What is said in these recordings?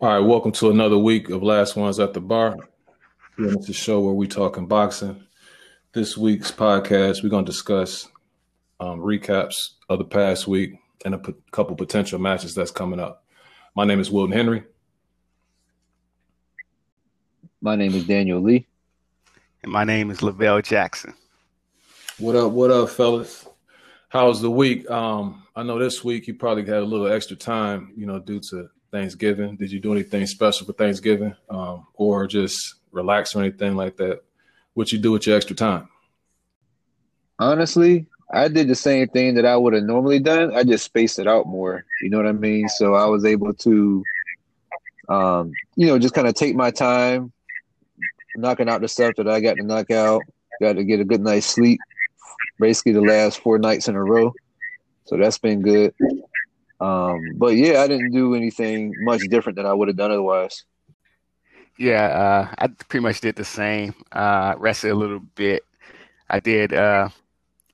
All right, welcome to another week of Last Ones at the Bar. It's a show where we talking boxing. This week's podcast, we're going to discuss um, recaps of the past week and a p- couple potential matches that's coming up. My name is Wilton Henry. My name is Daniel Lee. And my name is Lavelle Jackson. What up? What up, fellas? How's the week? Um, I know this week you probably had a little extra time, you know, due to Thanksgiving? Did you do anything special for Thanksgiving, um, or just relax or anything like that? What you do with your extra time? Honestly, I did the same thing that I would have normally done. I just spaced it out more. You know what I mean? So I was able to, um, you know, just kind of take my time, knocking out the stuff that I got to knock out. Got to get a good night's sleep. Basically, the last four nights in a row. So that's been good. Um, but yeah, I didn't do anything much different than I would have done otherwise. Yeah, uh, I pretty much did the same. Uh, rested a little bit. I did uh,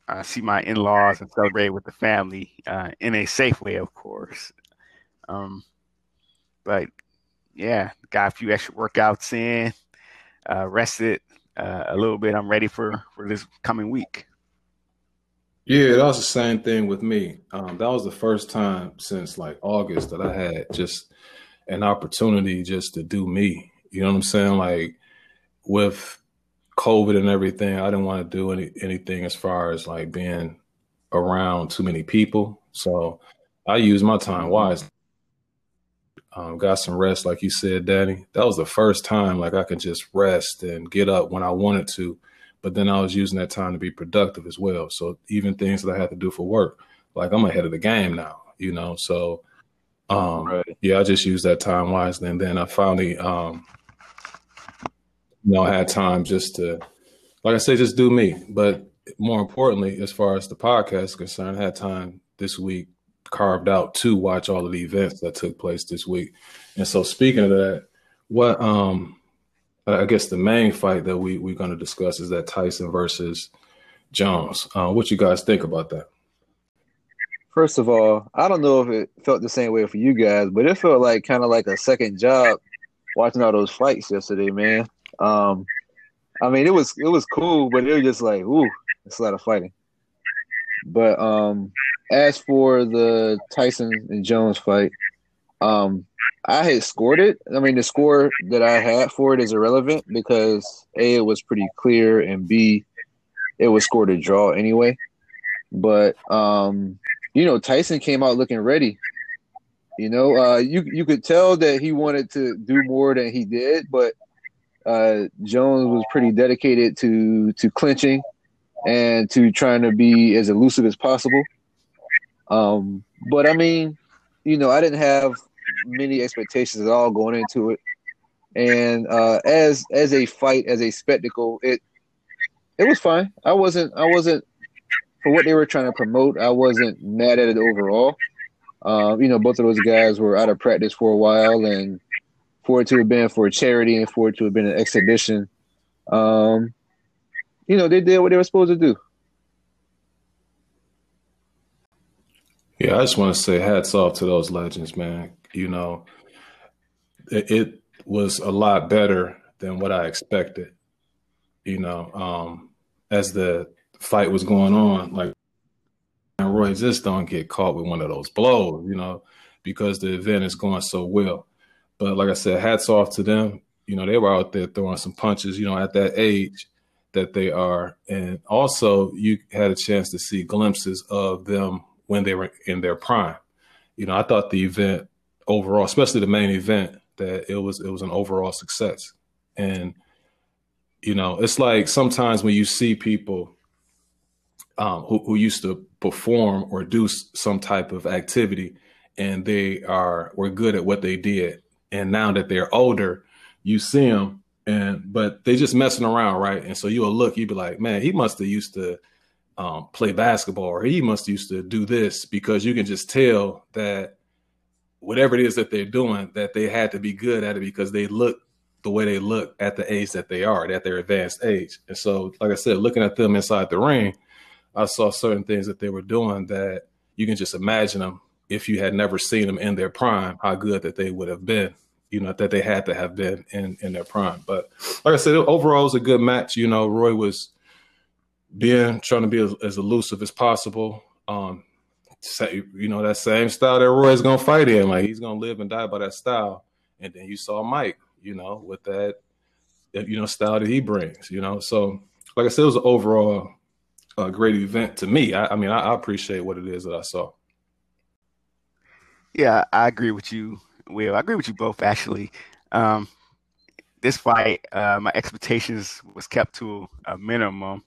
uh see my in-laws and celebrate with the family uh, in a safe way, of course. Um, but yeah, got a few extra workouts in. Uh, rested a little bit. I'm ready for for this coming week. Yeah, that was the same thing with me. Um, that was the first time since like August that I had just an opportunity just to do me. You know what I'm saying? Like with COVID and everything, I didn't want to do any anything as far as like being around too many people. So I used my time wisely. Um, got some rest, like you said, Danny. That was the first time like I could just rest and get up when I wanted to but then I was using that time to be productive as well. So even things that I had to do for work, like I'm ahead of the game now, you know. So um right. yeah, I just used that time wisely. And then I finally um you know had time just to like I say, just do me. But more importantly, as far as the podcast is concerned, I had time this week carved out to watch all of the events that took place this week. And so speaking of that, what um I guess the main fight that we we're going to discuss is that Tyson versus Jones. Uh, what you guys think about that? First of all, I don't know if it felt the same way for you guys, but it felt like kind of like a second job watching all those fights yesterday, man. Um, I mean, it was it was cool, but it was just like, ooh, it's a lot of fighting. But um, as for the Tyson and Jones fight, um, I had scored it. I mean, the score that I had for it is irrelevant because A, it was pretty clear, and B, it was scored a draw anyway. But um, you know, Tyson came out looking ready. You know, uh, you you could tell that he wanted to do more than he did, but uh, Jones was pretty dedicated to to clinching and to trying to be as elusive as possible. Um, but I mean, you know, I didn't have many expectations at all going into it. And uh, as as a fight, as a spectacle, it it was fine. I wasn't I wasn't for what they were trying to promote. I wasn't mad at it overall. Uh, you know, both of those guys were out of practice for a while, and for it to have been for a charity and for it to have been an exhibition, um, you know, they did what they were supposed to do. Yeah, I just want to say hats off to those legends, man you know, it, it was a lot better than what I expected. You know, um, as the fight was going on, like and Roy just don't get caught with one of those blows, you know, because the event is going so well. But like I said, hats off to them. You know, they were out there throwing some punches, you know, at that age that they are. And also you had a chance to see glimpses of them when they were in their prime. You know, I thought the event overall, especially the main event, that it was it was an overall success. And you know, it's like sometimes when you see people um, who, who used to perform or do some type of activity, and they are were good at what they did, and now that they're older, you see them and but they just messing around, right? And so you'll look, you'd be like, man, he must have used to um, play basketball, or he must used to do this because you can just tell that whatever it is that they're doing, that they had to be good at it because they look the way they look at the age that they are, at their advanced age. And so, like I said, looking at them inside the ring, I saw certain things that they were doing that you can just imagine them if you had never seen them in their prime, how good that they would have been, you know, that they had to have been in in their prime. But like I said, overall it was a good match. You know, Roy was being trying to be as, as elusive as possible. Um, say, you know, that same style that Roy's gonna fight in, like he's gonna live and die by that style. And then you saw Mike, you know, with that, you know, style that he brings, you know. So, like I said, it was an overall a great event to me. I, I mean, I, I appreciate what it is that I saw. Yeah, I agree with you, Will. I agree with you both, actually. Um, this fight, uh, my expectations was kept to a minimum.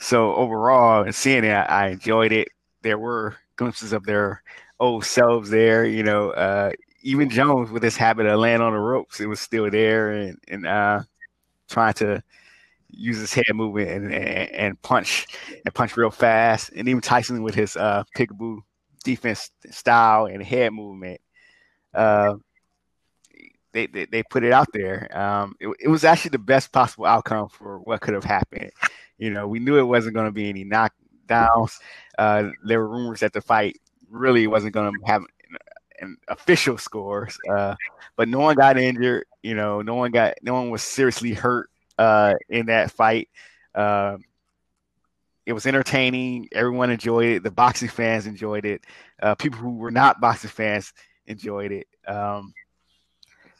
So overall, and seeing it, I enjoyed it. There were glimpses of their old selves there. You know, uh, even Jones with his habit of laying on the ropes, it was still there, and and uh, trying to use his head movement and, and, and punch and punch real fast. And even Tyson with his uh, peekaboo defense style and head movement. Uh, they, they, they put it out there. Um, it, it was actually the best possible outcome for what could have happened. You know, we knew it wasn't going to be any knockdowns. Uh, there were rumors that the fight really wasn't going to have an official scores, uh, but no one got injured. You know, no one got no one was seriously hurt uh, in that fight. Uh, it was entertaining. Everyone enjoyed it. The boxing fans enjoyed it. Uh, people who were not boxing fans enjoyed it. Um,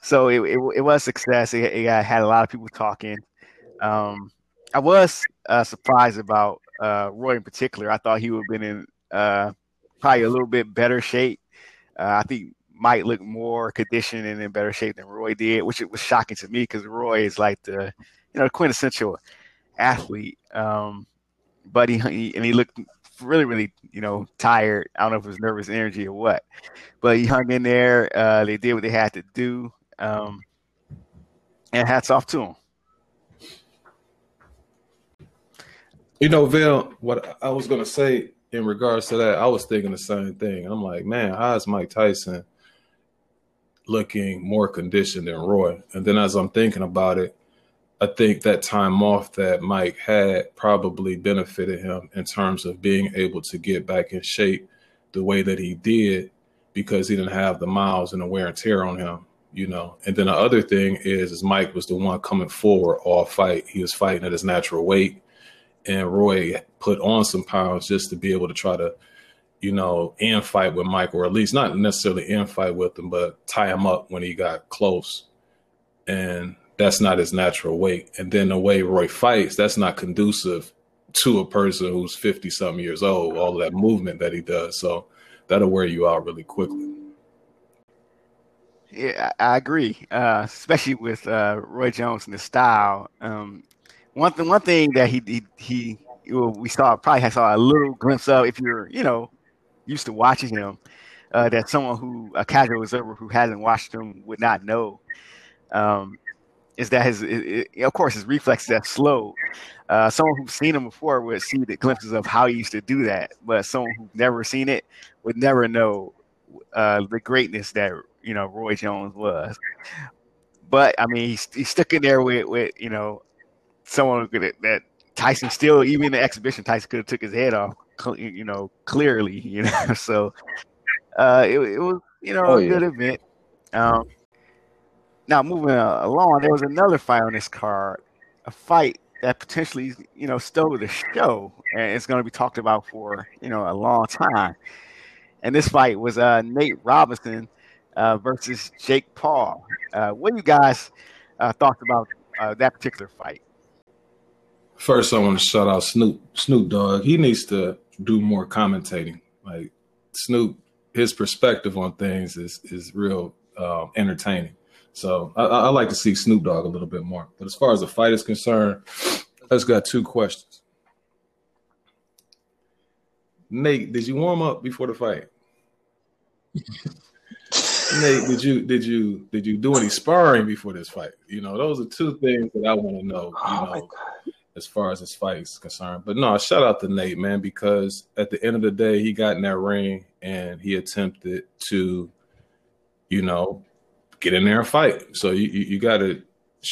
so it, it, it, was success. It, it, had a lot of people talking. Um, I was uh, surprised about uh, Roy in particular. I thought he would have been in uh, probably a little bit better shape. Uh, I think Mike looked more conditioned and in better shape than Roy did, which it was shocking to me because Roy is like the you know quintessential athlete. Um, but he, he and he looked really really you know tired. I don't know if it was nervous energy or what, but he hung in there. Uh, they did what they had to do, um, and hats off to him. You know, Vil, what I was gonna say in regards to that, I was thinking the same thing. I'm like, man, how is Mike Tyson looking more conditioned than Roy? And then as I'm thinking about it, I think that time off that Mike had probably benefited him in terms of being able to get back in shape the way that he did because he didn't have the miles and the wear and tear on him, you know. And then the other thing is, is Mike was the one coming forward all fight. He was fighting at his natural weight and Roy put on some pounds just to be able to try to, you know, end fight with Mike, or at least not necessarily end fight with him, but tie him up when he got close. And that's not his natural weight. And then the way Roy fights, that's not conducive to a person who's 50 something years old, all that movement that he does. So that'll wear you out really quickly. Yeah, I agree, uh, especially with uh, Roy Jones and his style. Um, one thing, one thing that he he, he we saw probably saw a little glimpse of if you're you know used to watching him, uh, that someone who a casual observer who hasn't watched him would not know. Um, is that his, it, it, of course, his reflexes are slow. Uh, someone who's seen him before would see the glimpses of how he used to do that, but someone who's never seen it would never know uh, the greatness that you know Roy Jones was. But I mean, he's, he's stuck in there with, with you know someone could that Tyson still even in the exhibition Tyson could have took his head off you know clearly you know so uh it, it was you know oh, a yeah. good event. Um now moving along there was another fight on this card a fight that potentially you know stole the show and it's going to be talked about for you know a long time. And this fight was uh Nate Robinson uh, versus Jake Paul. Uh, what do you guys uh, thought about uh, that particular fight First, I want to shout out Snoop Snoop Dogg. He needs to do more commentating. Like Snoop, his perspective on things is is real um, entertaining. So I, I, like to see Snoop Dogg a little bit more. But as far as the fight is concerned, I just got two questions. Nate, did you warm up before the fight? Nate, did you did you did you do any sparring before this fight? You know, those are two things that I want to know. You oh know, as far as his fight is concerned. But no, shout out to Nate, man, because at the end of the day, he got in that ring and he attempted to, you know, get in there and fight. So you you, you got to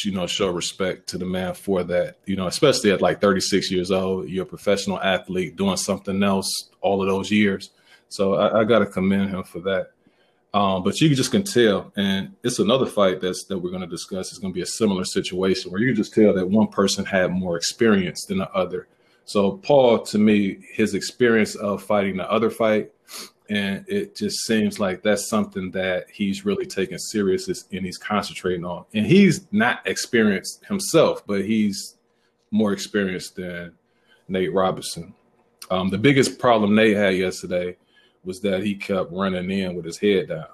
you know show respect to the man for that. You know, especially at like 36 years old, you're a professional athlete doing something else all of those years. So I, I got to commend him for that. Um, but you just can tell, and it's another fight that's that we're going to discuss. It's going to be a similar situation where you can just tell that one person had more experience than the other. So Paul, to me, his experience of fighting the other fight, and it just seems like that's something that he's really taking serious and he's concentrating on. And he's not experienced himself, but he's more experienced than Nate Robinson. Um, the biggest problem Nate had yesterday was that he kept running in with his head down.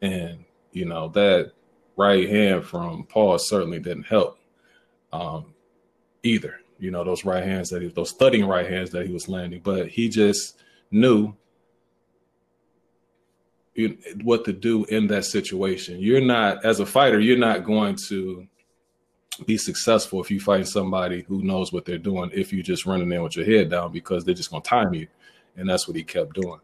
And, you know, that right hand from Paul certainly didn't help um, either. You know, those right hands that he, those thudding right hands that he was landing, but he just knew what to do in that situation. You're not, as a fighter, you're not going to be successful if you fight somebody who knows what they're doing if you just running in with your head down because they're just going to time you. And that's what he kept doing.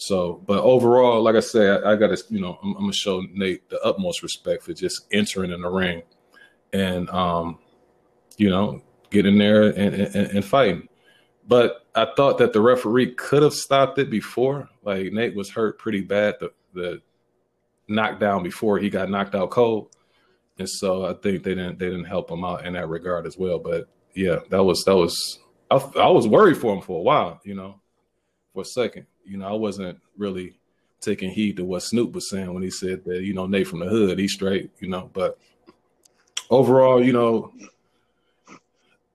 So, but overall, like I said, I, I got to, you know, I'm, I'm, gonna show Nate the utmost respect for just entering in the ring and, um, you know, getting there and, and, and fighting. But I thought that the referee could have stopped it before. Like Nate was hurt pretty bad, the, the knockdown before he got knocked out cold. And so I think they didn't they didn't help him out in that regard as well. But yeah, that was that was I, I was worried for him for a while, you know, for a second you know, I wasn't really taking heed to what Snoop was saying when he said that, you know, Nate from the hood, he's straight, you know. But overall, you know,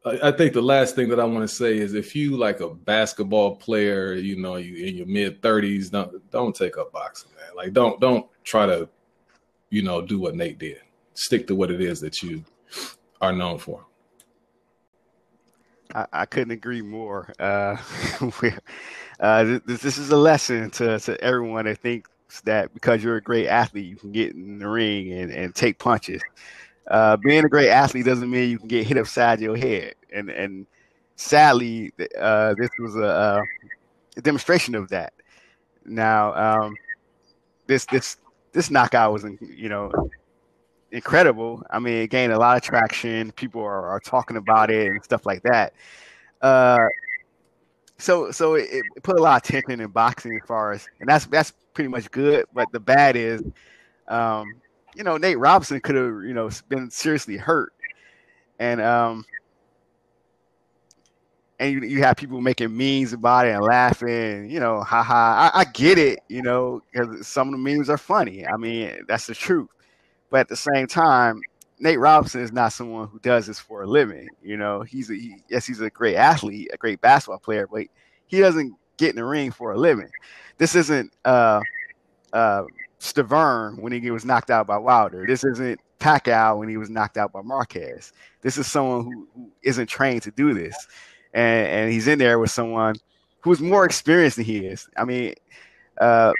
I, I think the last thing that I want to say is if you like a basketball player, you know, you in your mid thirties, don't don't take up boxing, man. Like don't don't try to, you know, do what Nate did. Stick to what it is that you are known for. I, I couldn't agree more. Uh, uh, this, this is a lesson to, to everyone that thinks that because you're a great athlete, you can get in the ring and, and take punches. Uh, being a great athlete doesn't mean you can get hit upside your head. And and sadly, uh, this was a, a, demonstration of that. Now, um, this this this knockout was, you know, incredible. I mean, it gained a lot of traction. People are, are talking about it and stuff like that. Uh, so so it, it, put a lot of tension in boxing as far as, and that's that's pretty much good. But the bad is, um, you know, Nate Robinson could have you know been seriously hurt, and um, and you, you have people making memes about it and laughing, you know, haha. I, I get it, you know, because some of the memes are funny. I mean, that's the truth. But at the same time, Nate Robinson is not someone who does this for a living. You know, he's a he, yes, he's a great athlete, a great basketball player, but he doesn't get in the ring for a living. This isn't uh uh Stiverne when he was knocked out by Wilder. This isn't Pacquiao when he was knocked out by Marquez. This is someone who, who isn't trained to do this, and and he's in there with someone who's more experienced than he is. I mean, uh,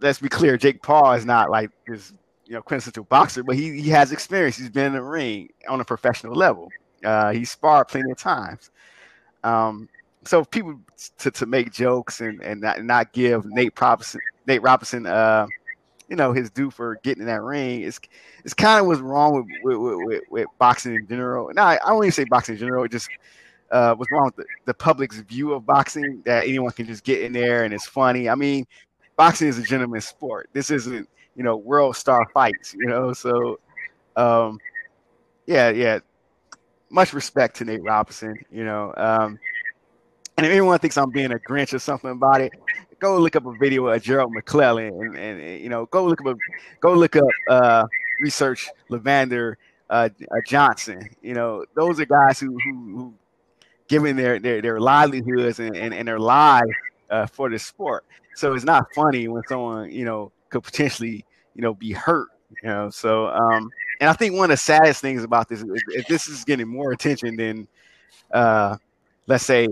let's be clear, Jake Paul is not like this you know quintessential boxer, but he he has experience. He's been in the ring on a professional level. Uh, he sparred plenty of times. Um, so people to, to make jokes and and not, not give Nate Robinson Nate Robinson uh, you know his due for getting in that ring is it's kind of what's wrong with with, with, with boxing in general. Now I, I don't even say boxing in general. It just uh, what's wrong with the, the public's view of boxing that anyone can just get in there and it's funny. I mean, boxing is a gentleman's sport. This isn't you know world star fights. You know, so um, yeah, yeah. Much respect to Nate Robinson. You know, um, and if anyone thinks I'm being a Grinch or something about it, go look up a video of Gerald McClellan and, and, you know go look up a, go look up uh, research Leavander uh, uh, Johnson. You know, those are guys who who, who giving their their, their livelihoods and, and, and their lives uh, for the sport. So it's not funny when someone you know could potentially, you know, be hurt. You know, so um, and I think one of the saddest things about this is if this is getting more attention than, uh, let's say,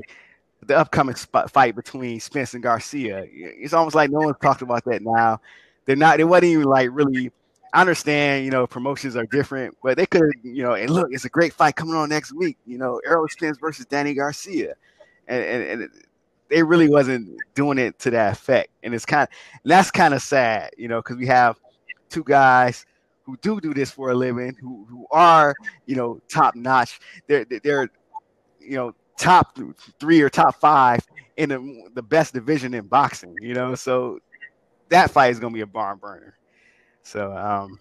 the upcoming fight between Spence and Garcia. It's almost like no one's talked about that now. They're not. They wasn't even like really. I understand, you know, promotions are different, but they could, you know, and look, it's a great fight coming on next week. You know, Errol Spence versus Danny Garcia, and and, and they really wasn't doing it to that effect. And it's kind of that's kind of sad, you know, because we have two guys who do do this for a living, who who are you know top notch. They're they're you know top three or top five in the, the best division in boxing. You know, so that fight is going to be a barn burner. So um,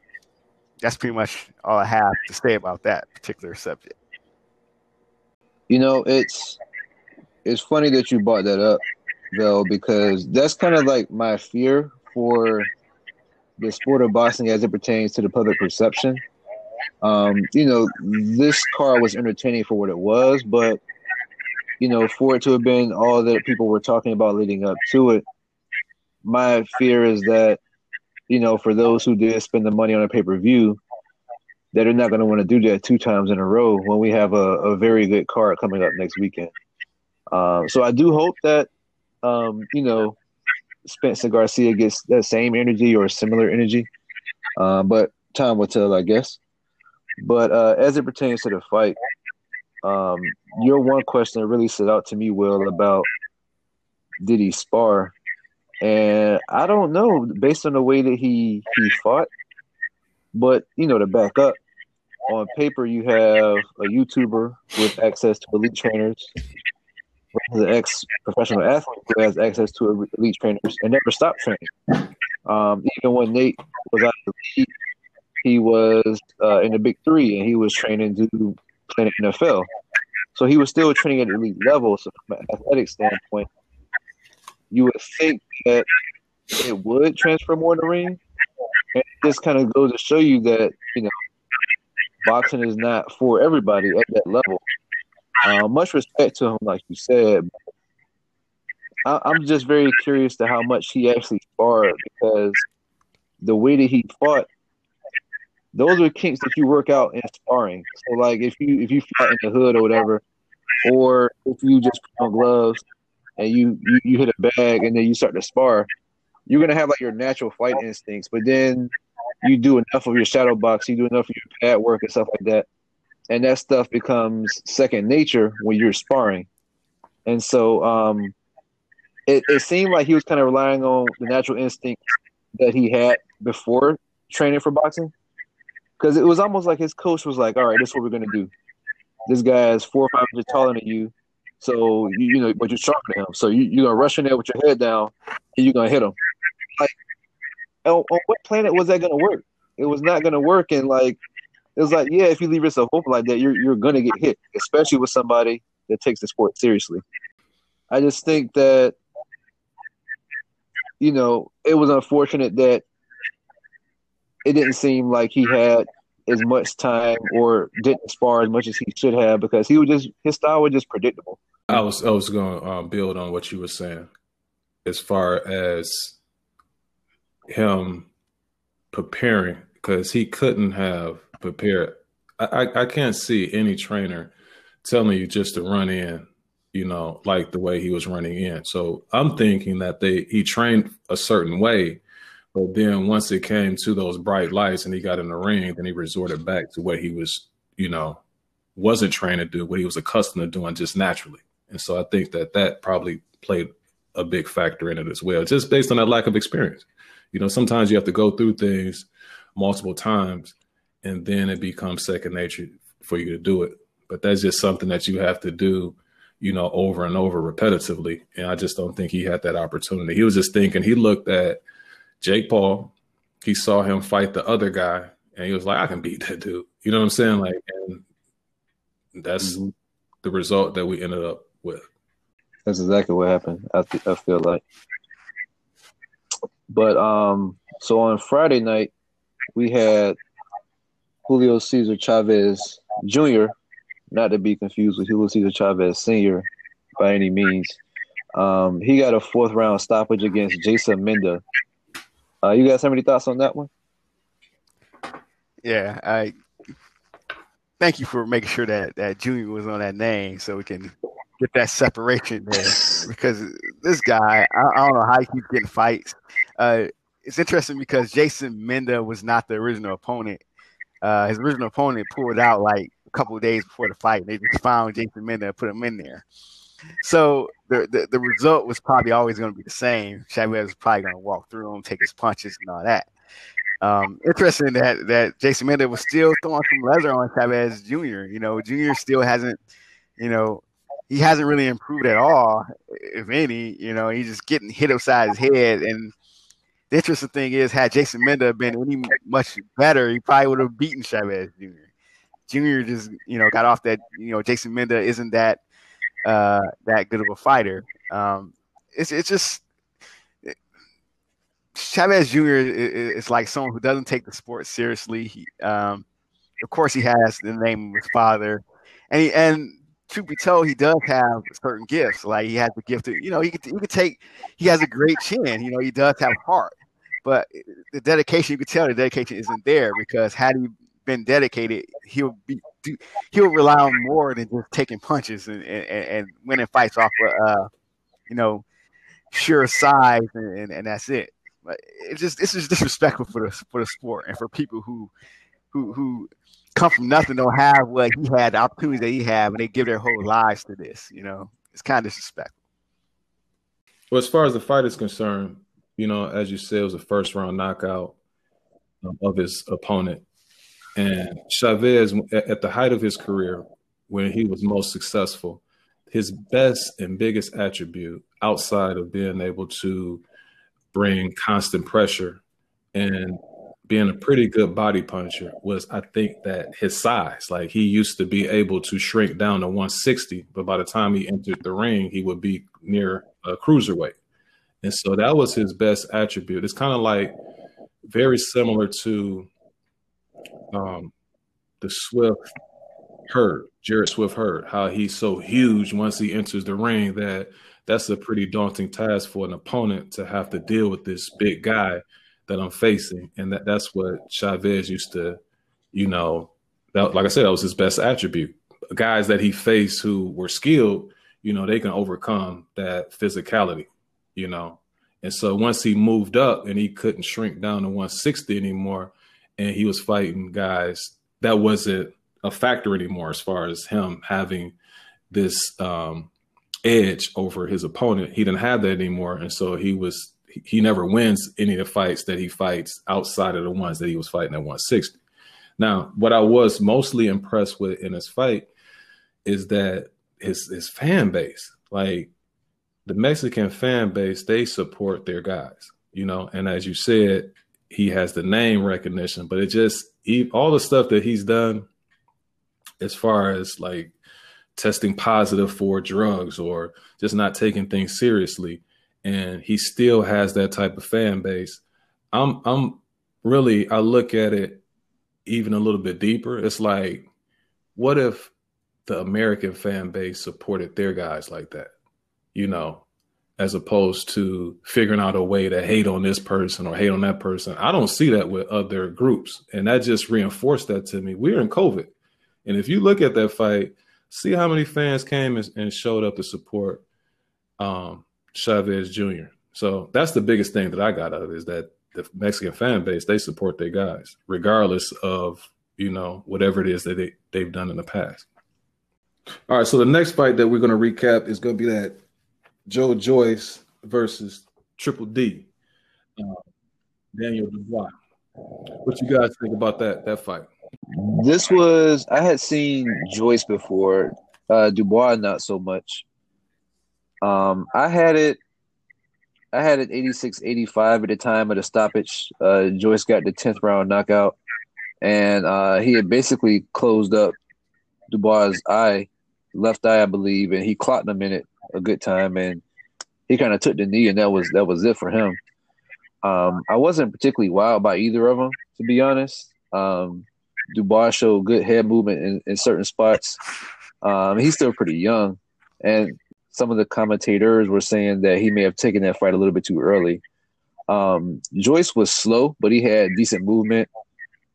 that's pretty much all I have to say about that particular subject. You know, it's it's funny that you brought that up, though, because that's kind of like my fear for the sport of boxing as it pertains to the public perception. Um, you know, this car was entertaining for what it was, but you know, for it to have been all that people were talking about leading up to it, my fear is that, you know, for those who did spend the money on a pay per view, that they're not going to want to do that two times in a row when we have a, a very good card coming up next weekend. Um, so I do hope that, um, you know, Spencer Garcia gets that same energy or similar energy. Uh, but time will tell, I guess. But uh, as it pertains to the fight, um, your one question that really stood out to me, Will, about did he spar? And I don't know, based on the way that he he fought. But you know, to back up, on paper you have a YouTuber with access to elite trainers, an ex-professional athlete who has access to elite trainers and never stopped training. Um, even when Nate was out of the league, he was uh, in the Big Three and he was training to play in the NFL. So he was still training at elite level. So from an athletic standpoint, you would think that it would transfer more the ring. And this kind of goes to show you that you know boxing is not for everybody at that level. Uh, much respect to him, like you said. I, I'm just very curious to how much he actually sparred because the way that he fought, those are kinks that you work out in sparring. So, like if you if you fight in the hood or whatever, or if you just put on gloves and you, you you hit a bag and then you start to spar, you're gonna have like your natural fight instincts. But then you do enough of your shadow box, you do enough of your pad work and stuff like that and that stuff becomes second nature when you're sparring. And so um, it, it seemed like he was kind of relying on the natural instinct that he had before training for boxing. Because it was almost like his coach was like, all right, this is what we're going to do. This guy is four or five inches taller than you. So, you, you know, but you're stronger than him. So you, you're going to rush in there with your head down and you're going to hit him. Like, on, on what planet was that going to work? It was not going to work. And, like, it's like, yeah, if you leave yourself open like that, you're you're gonna get hit, especially with somebody that takes the sport seriously. I just think that you know it was unfortunate that it didn't seem like he had as much time or didn't spar as much as he should have because he was just his style was just predictable. I was I was going to um, build on what you were saying as far as him preparing because he couldn't have prepared. I, I can't see any trainer telling you just to run in, you know, like the way he was running in. So I'm thinking that they he trained a certain way, but then once it came to those bright lights and he got in the ring, then he resorted back to what he was, you know, wasn't trained to do, what he was accustomed to doing just naturally. And so I think that that probably played a big factor in it as well, just based on that lack of experience. You know, sometimes you have to go through things multiple times and then it becomes second nature for you to do it. But that's just something that you have to do, you know, over and over repetitively. And I just don't think he had that opportunity. He was just thinking, he looked at Jake Paul, he saw him fight the other guy, and he was like, I can beat that dude. You know what I'm saying? Like, and that's mm-hmm. the result that we ended up with. That's exactly what happened. I, th- I feel like. But um, so on Friday night, we had Julio Cesar Chavez Jr., not to be confused with Julio Cesar Chavez Sr. by any means. Um, he got a fourth round stoppage against Jeyson Minda. Uh, you guys have any thoughts on that one? Yeah, I thank you for making sure that that Junior was on that name so we can get that separation there because this guy, I, I, don't know how he keeps getting fights. Uh, it's interesting because Jeyson Minda was not the original opponent uh, his original opponent pulled out like a couple days before the fight. and They just found Jeyson Minda and put him in there. So the, the, the result was probably always going to be the same. Chavez was probably going to walk through him, take his punches, and all that. Um, interesting that that Jeyson Minda was still throwing some leather on Chavez Jr. You know, Jr. still hasn't, you know, he hasn't really improved at all, if any. You know, he's just getting hit upside his head, and the interesting thing is, had Jeyson Minda been any much better, he probably would have beaten Chavez Jr. Jr. just you know got off that you know Jeyson Minda isn't that uh, that good of a fighter. Um, it's it's just Chavez Jr. is, like someone who doesn't take the sport seriously. He, um, of course, he has the name of his father, and he, and be told, he does have certain gifts. Like he has the gift of, you know, he could, he could take, he has a great chin. You know, he does have heart, but the dedication, you could tell the dedication isn't there because had he been dedicated, he'll be he'll rely on more than just taking punches and, and, and winning fights off of uh, you know sure size and, and, that's it. But it just this is disrespectful for the for the sport and for people who who who come from nothing don't have what he had the opportunities that he had and they give their whole lives to this. You know, it's kind of disrespectful. Well, as far as the fight is concerned, you know, as you said, it was a first round knockout um, of his opponent. And Chavez, at the height of his career, when he was most successful, his best and biggest attribute outside of being able to bring constant pressure and being a pretty good body puncher was I think that his size. Like he used to be able to shrink down to 160, but by the time he entered the ring, he would be near a cruiserweight. And so that was his best attribute. It's kind of like very similar to um, the Swift Hurd, Jarrett Swift Hurd, how he's so huge once he enters the ring that that's a pretty daunting task for an opponent to have to deal with this big guy that I'm facing. And that, that's what Chavez used to, you know, that, like I said, that was his best attribute. Guys that he faced who were skilled, you know, they can overcome that physicality, you know. And so once he moved up and he couldn't shrink down to 160 anymore, and he was fighting guys that wasn't a factor anymore as far as him having this um, edge over his opponent. He didn't have that anymore, and so he was he never wins any of the fights that he fights outside of the ones that he was fighting at 160. Now, what I was mostly impressed with in his fight is that his his fan base, like the Mexican fan base, they support their guys, you know. And as you said, he has the name recognition, but it just he, all the stuff that he's done as far as like testing positive for drugs or just not taking things seriously and he still has that type of fan base i'm i'm really i look at it even a little bit deeper it's like what if the american fan base supported their guys like that you know as opposed to figuring out a way to hate on this person or hate on that person. I don't see that with other groups. And that just reinforced that to me. We're in COVID. And if you look at that fight, see how many fans came and, showed up to support um, Chavez Jr. So that's the biggest thing that I got out of it is that the Mexican fan base, they support their guys, regardless of, you know, whatever it is that they, they've done in the past. All right, so the next fight that we're going to recap is going to be that Joe Joyce versus Triple D, uh, Daniel Dubois. What you guys think about that that fight? This was I had seen Joyce before, uh, Dubois not so much. Um, I had it. I had it 86-85 at the time of the stoppage. Uh, Joyce got the tenth round knockout, and uh, he had basically closed up Dubois' eye, left eye, I believe, and he clocked him in it a good time, and he kind of took the knee, and that was that was it for him. Um, I wasn't particularly wild by either of them, to be honest. Um, Dubois showed good head movement in, in certain spots. Um, he's still pretty young, and some of the commentators were saying that he may have taken that fight a little bit too early. Um, Joyce was slow, but he had decent movement.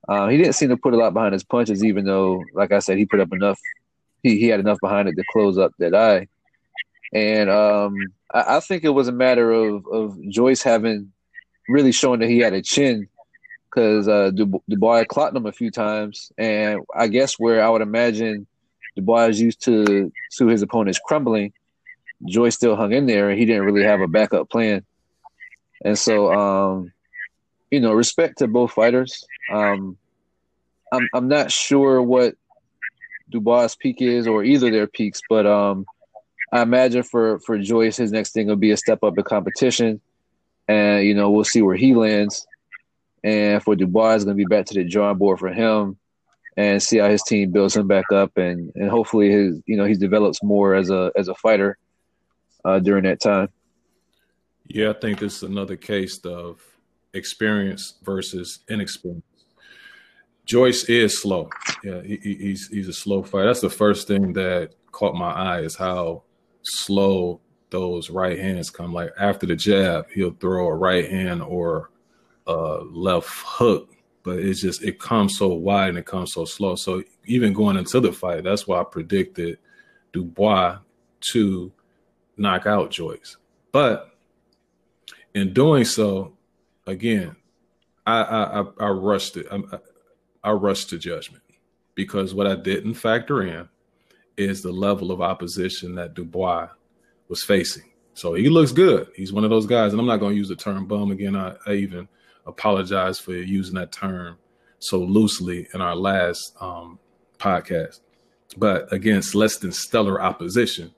Uh, he didn't seem to put a lot behind his punches, even though, like I said, he put up enough. He, he had enough behind it to close up that eye. And um, I, I, think it was a matter of, of Joyce having really showing that he had a chin because uh, Du- Dubois clocked him a few times. And I guess where I would imagine Dubois is used to, to his opponents crumbling, Joyce still hung in there and he didn't really have a backup plan. And so, um, you know, respect to both fighters. Um, I'm I'm not sure what Dubois' peak is or either their peaks, but um, I imagine for for Joyce, his next thing will be a step up in competition. and you know we'll see where he lands. And for Dubois, it's going to be back to the drawing board for him, and see how his team builds him back up, and and hopefully his you know he develops more as a as a fighter uh, during that time. Yeah, I think this is another case of experience versus inexperience. Joyce is slow. Yeah, he, he's he's a slow fighter. That's the first thing that caught my eye is how slow those right hands come. Like after the jab, he'll throw a right hand or a left hook, but it's just it comes so wide and it comes so slow. So even going into the fight, that's why I predicted Dubois to knock out Joyce. But in doing so, again, I I, I rushed it. I, I rushed to judgment because what I didn't factor in is the level of opposition that Dubois was facing. So he looks good. He's one of those guys, and I'm not going to use the term bum again. I, I, even apologize for using that term so loosely in our last um, podcast. But against less than stellar opposition,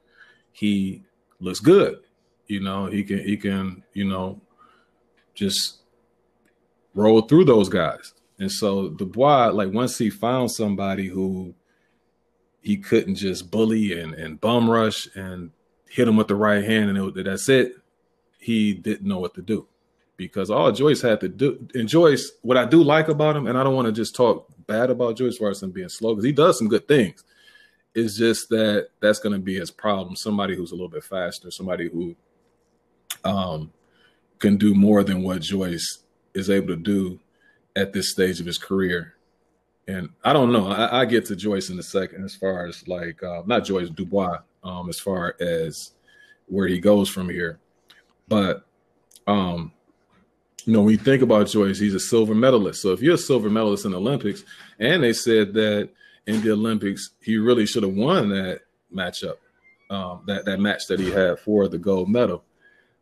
he looks good. You know, he can he can you know just roll through those guys. And so Dubois, like once he found somebody who he couldn't just bully and, and bum rush and hit him with the right hand and it, that's it, he didn't know what to do. Because all Joyce had to do, and Joyce, what I do like about him, and I don't want to just talk bad about Joyce Larson being slow, because he does some good things. It's just that that's going to be his problem. Somebody who's a little bit faster, somebody who um, can do more than what Joyce is able to do at this stage of his career. And I don't know. I, I get to Joyce in a second as far as like uh, not Joyce Dubois, um, as far as where he goes from here. But um, you know, when you think about Joyce, he's a silver medalist. So if you're a silver medalist in the Olympics, and they said that in the Olympics he really should have won that matchup, um, that that match that he had for the gold medal.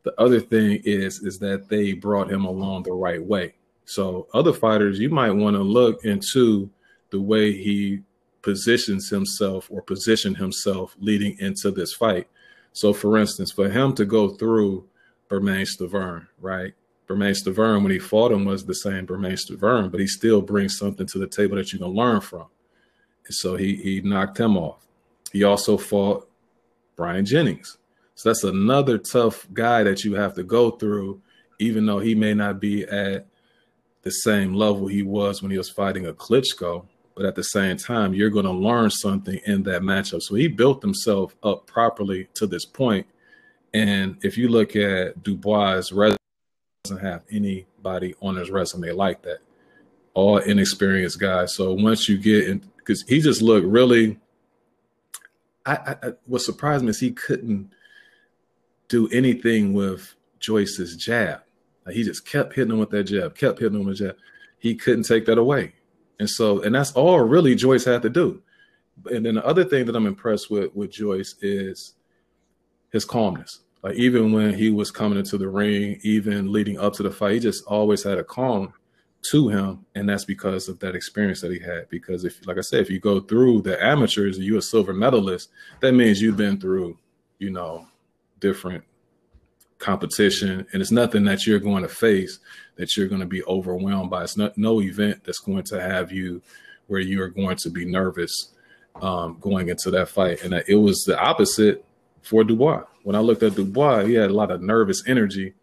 The other thing is is that they brought him along the right way. So other fighters, you might want to look into the way he positions himself or position himself leading into this fight. So, for instance, for him to go through Bermane Stiverne, right? Bermane Stiverne, when he fought him, was the same Bermane Stiverne, but he still brings something to the table that you can learn from. And so he he knocked him off. He also fought Bryant Jennings. So that's another tough guy that you have to go through, even though he may not be at the same level he was when he was fighting a Klitschko but at the same time, you're going to learn something in that matchup. So he built himself up properly to this point. And if you look at Dubois' resume, doesn't have anybody on his resume like that. All inexperienced guys. So once you get in, because he just looked really. I, I what surprised me is he couldn't do anything with Joyce's jab. Like he just kept hitting him with that jab, kept hitting him with jab. He couldn't take that away. And so, and that's all really Joyce had to do. And then the other thing that I'm impressed with with Joyce is his calmness. Like even when he was coming into the ring, even leading up to the fight, he just always had a calm to him, and that's because of that experience that he had. Because if, like I said, if you go through the amateurs and you're a silver medalist, that means you've been through, you know, different competition, and it's nothing that you're going to face that you're going to be overwhelmed by. It's not no event that's going to have you where you are going to be nervous um, going into that fight. And it was the opposite for Dubois. When I looked at Dubois, he had a lot of nervous energy,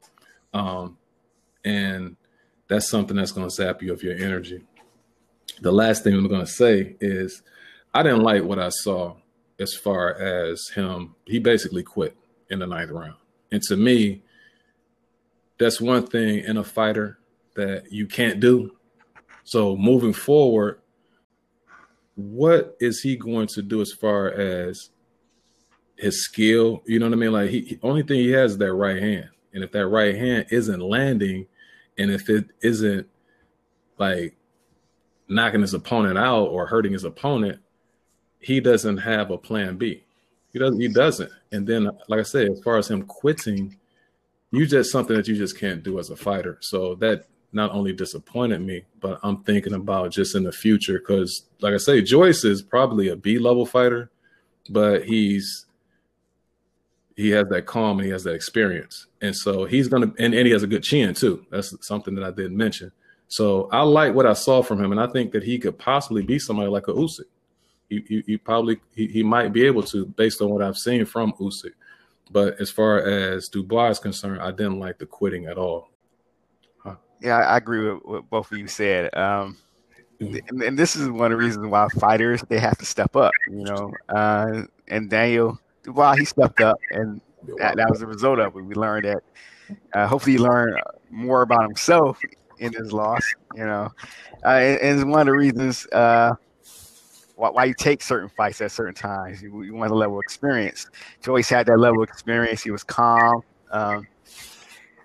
um, and that's something that's going to sap you of your energy. The last thing I'm going to say is I didn't like what I saw as far as him. He basically quit in the ninth round. And to me, that's one thing in a fighter that you can't do. So moving forward, what is he going to do as far as his skill? You know what I mean? Like he only thing he has is that right hand. And if that right hand isn't landing, and if it isn't like knocking his opponent out or hurting his opponent, he doesn't have a plan B. He doesn't. He doesn't. And then, like I said, as far as him quitting, you just something that you just can't do as a fighter. So that not only disappointed me, but I'm thinking about just in the future because, like I say, Joyce is probably a B level fighter, but he's he has that calm and he has that experience. And so he's gonna and, and he has a good chin too. That's something that I didn't mention. So I like what I saw from him, and I think that he could possibly be somebody like a Usyk. He, he, he probably he, he might be able to, based on what I've seen from Usyk. But as far as Dubois is concerned, I didn't like the quitting at all. Huh. Yeah, I agree with what both of you said. Um, and, and, this is one of the reasons why fighters they have to step up. You know, uh, and Daniel Dubois he stepped up, and that, that was the result of it. We learned that. Uh, hopefully, he learned more about himself in his loss. You know, uh, and, and, it's one of the reasons uh, why, why, you take certain fights at certain times. You, you, want a level of experience. Joyce had that level of experience. He was calm. Um,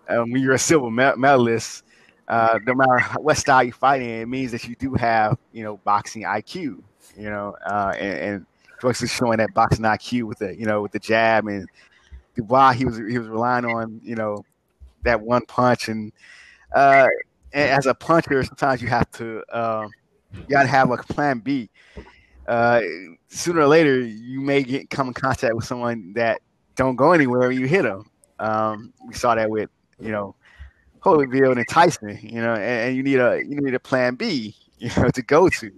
when you're a silver medalist, uh, no matter what style you fight in, it means that you do have, you know, boxing IQ. You know, uh, and, and Joyce was showing that boxing IQ with the, you know, with the jab and Dubois. He was he was relying on, you know, that one punch and. Uh, as a puncher, sometimes you have to um, you got to have a plan B. Uh, sooner or later, you may get come in contact with someone that don't go anywhere. You hit them. Um, we saw that with you know Holyfield and Tyson. You know, and, and, you need a you need a plan B. You know, to go to.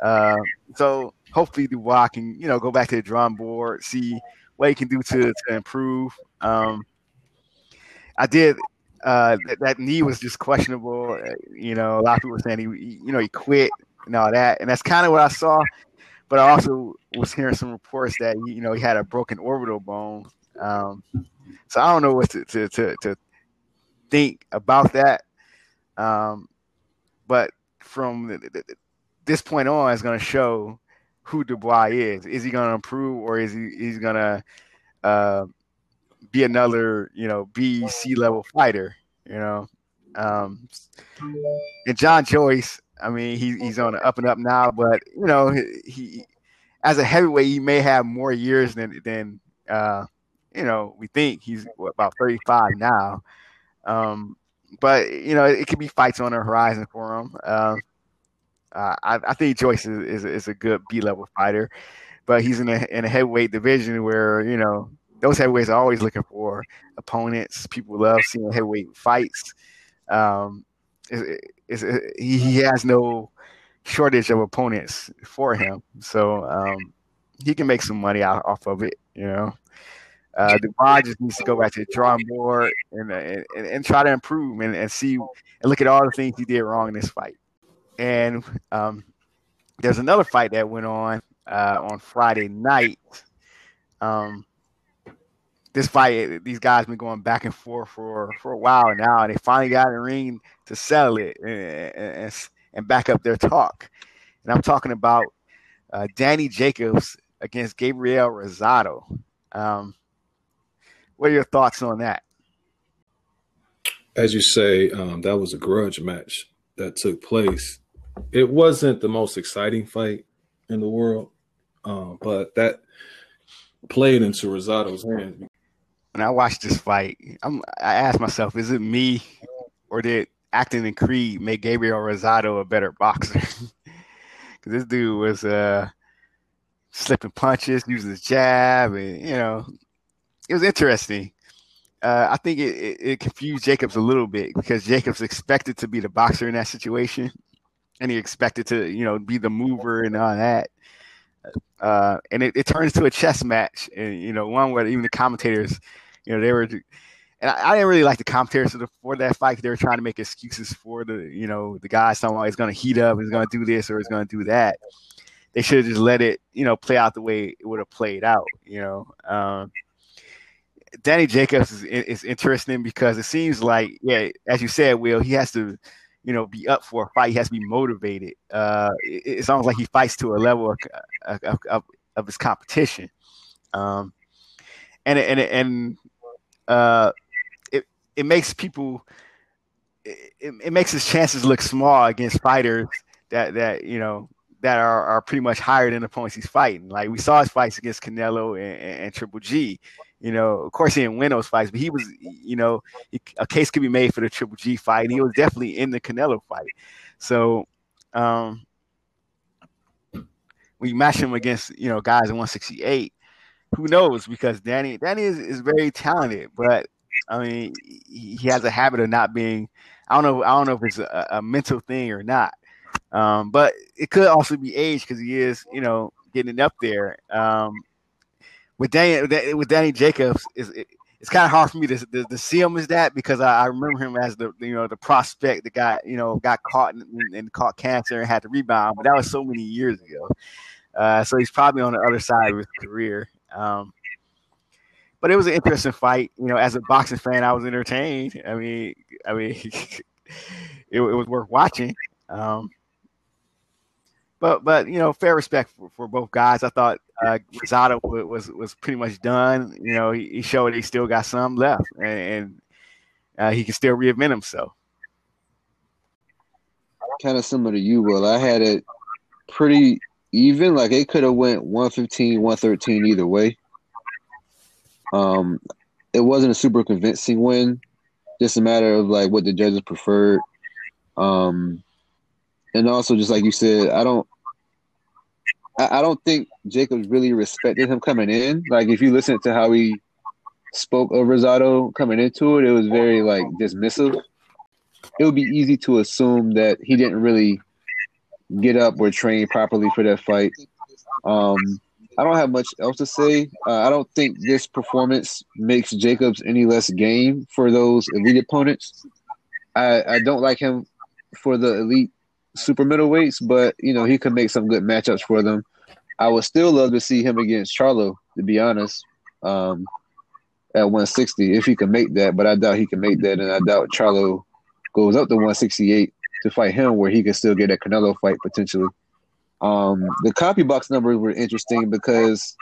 Uh, so hopefully Dubois can you know go back to the drawing board, see what he can do to to improve. Um, I did uh, that, that, knee was just questionable. Uh, you know, a lot of people were saying he, you know, he quit and all that, and that's kind of what I saw. But I also was hearing some reports that you know he had a broken orbital bone. Um, so I don't know what to to to, to think about that. Um, but from the, the, this point on, it's going to show who Dubois is. Is he going to improve, or is he he's going to uh, be another, you know, B C level fighter, you know. Um, and John Joyce, I mean, he, he's on the up and up now, but you know, he, he as a heavyweight, he may have more years than than uh, you know we think. He's about thirty five now, um, but you know, it, it could be fights on the horizon for him. Uh, uh, I, I, think Joyce is, is, is a good B level fighter, but he's in a in a heavyweight division where you know those heavyweights are always looking for opponents. People love seeing heavyweight fights. Um, it's, it's, he has no shortage of opponents for him, so um, he can make some money out off of it. You know, uh, Dubois just needs to go back to the drawing board and and, and try to improve and, and see and look at all the things he did wrong in this fight. And um, there's another fight that went on uh, on Friday night. Um, this fight, these guys been going back and forth for for a while now, and they finally got in the ring to settle it and, and, and back up their talk. And I'm talking about uh, Danny Jacobs against Gabriel Rosado. Um, what are your thoughts on that? As you say, um, that was a grudge match that took place. It wasn't the most exciting fight in the world, uh, but that played into Rosado's hands when I watched this fight, I'm, I asked myself, is it me or did acting in Creed make Gabriel Rosado a better boxer? Because this dude was uh, slipping punches, using his jab, and you know, it was interesting. Uh, I think it, it, it, confused Jacobs a little bit because Jacobs expected to be the boxer in that situation, and he expected to, you know, be the mover and all that. Uh, and it, it turns to a chess match, and you know, one where even the commentators you know, they were, and I, I didn't really like the commentators for that fight. They were trying to make excuses for the, you know, the guy about he's going to heat up, he's going to do this or he's going to do that. They should have just let it, you know, play out the way it would have played out. You know, um, Danny Jacobs is, is interesting because it seems like, yeah, as you said, Will, he has to, you know, be up for a fight. He has to be motivated. Uh, it, it's almost like he fights to a level of, of, of, of his competition. Um, and and and uh, it it makes people it, it makes his chances look small against fighters that that you know that are, are pretty much higher than the opponents he's fighting. Like we saw his fights against Canelo and, and, and, Triple G. You know, of course he didn't win those fights, but he was, you know, he, a case could be made for the Triple G fight, he was definitely in the Canelo fight. So, um, we match him against you know guys in 168. who knows? Because Danny Danny is, is very talented, but I mean, he, he has a habit of not being. I don't know. I don't know if it's a, a mental thing or not. Um, but it could also be age because he is, you know, getting up there. Um, with Danny with Danny Jacobs is it, it's kind of hard for me to, to, to, see him as that because I, I, remember him as the you know the prospect that got you know got caught and, and caught cancer and had to rebound, but that was so many years ago. Uh, so he's probably on the other side of his career. Um, but it was an interesting fight. You know, as a boxing fan, I was entertained. I mean, I mean, it, it was worth watching. Um, but but you know, fair respect for, for both guys. I thought uh, Rosado was was pretty much done. You know, he, he showed he still got some left, and, and uh, he can still reinvent himself. Kind of similar to you, Will. I had it pretty even. Like it could have went 115, 113 either way. Um, it wasn't a super convincing win. Just a matter of like what the judges preferred. Um, and also just like you said, I don't I, don't think Jacobs really respected him coming in. Like if you listen to how he spoke of Rosado coming into it, it was very like dismissive. It would be easy to assume that he didn't really get up or train properly for that fight. Um, I don't have much else to say. Uh, I don't think this performance makes Jacobs any less game for those elite opponents. I, I don't like him for the elite super middleweights, but you know he could make some good matchups for them. I would still love to see him against Charlo, to be honest, um, at 160 if he can make that. But I doubt he can make that, and I doubt Charlo goes up to 168 to fight him, where he could still get a Canelo fight potentially. Um, the CompuBox numbers were interesting because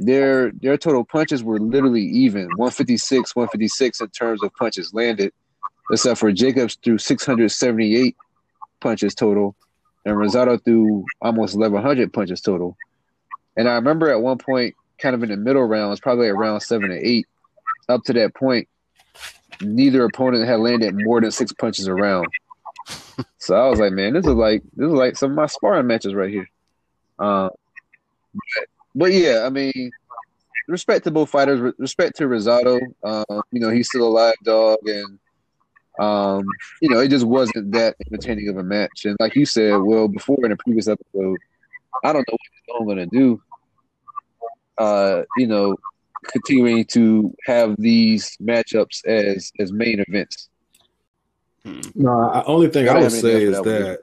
their their total punches were literally even 156, 156 in terms of punches landed, except for Jacobs threw 678 punches total, and Rosado threw almost 1,100 punches total. And I remember at one point, kind of in the middle rounds, probably around seven or eight, up to that point, neither opponent had landed more than six punches around. so I was like, man, this is like this is like some of my sparring matches right here. Uh, but, but, yeah, I mean, respect to both fighters. Respect to Rosado. Uh, you know, he's still a live dog, and um, you know, it just wasn't that entertaining of a match. And like you said, well, before in the previous episode, I don't know what I'm going to do. Uh, you know, continuing to have these matchups as as main events. No, the only thing I, I would say is that, that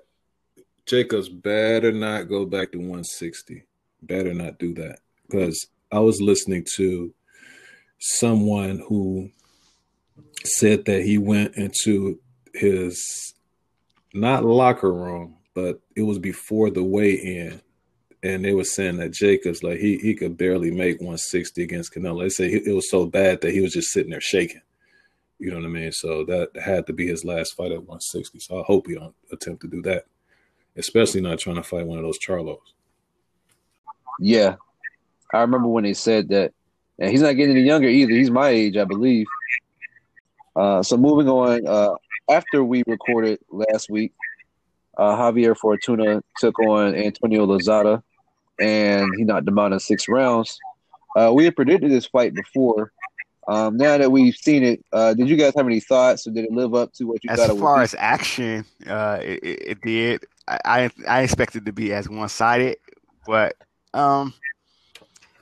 Jacobs better not go back to 160. Better not do that because I was listening to someone who said that he went into his not locker room, but it was before the weigh in. And they were saying that Jacobs, like he he could barely make 160 against Canelo. They say it was so bad that he was just sitting there shaking. You know what I mean? So that had to be his last fight at 160. So I hope he don't attempt to do that, especially not trying to fight one of those Charlos. Yeah, I remember when they said that, and he's not getting any younger either. He's my age, I believe. Uh, so moving on, uh, after we recorded last week, uh, Javier Fortuna took on Antonio Lozada, and he knocked him out in six rounds. Uh, we had predicted this fight before. Um, now that we've seen it, uh, did you guys have any thoughts, or did it live up to what you as thought? As far as action, uh, it, it, did. I, I expected to be as one sided, but um,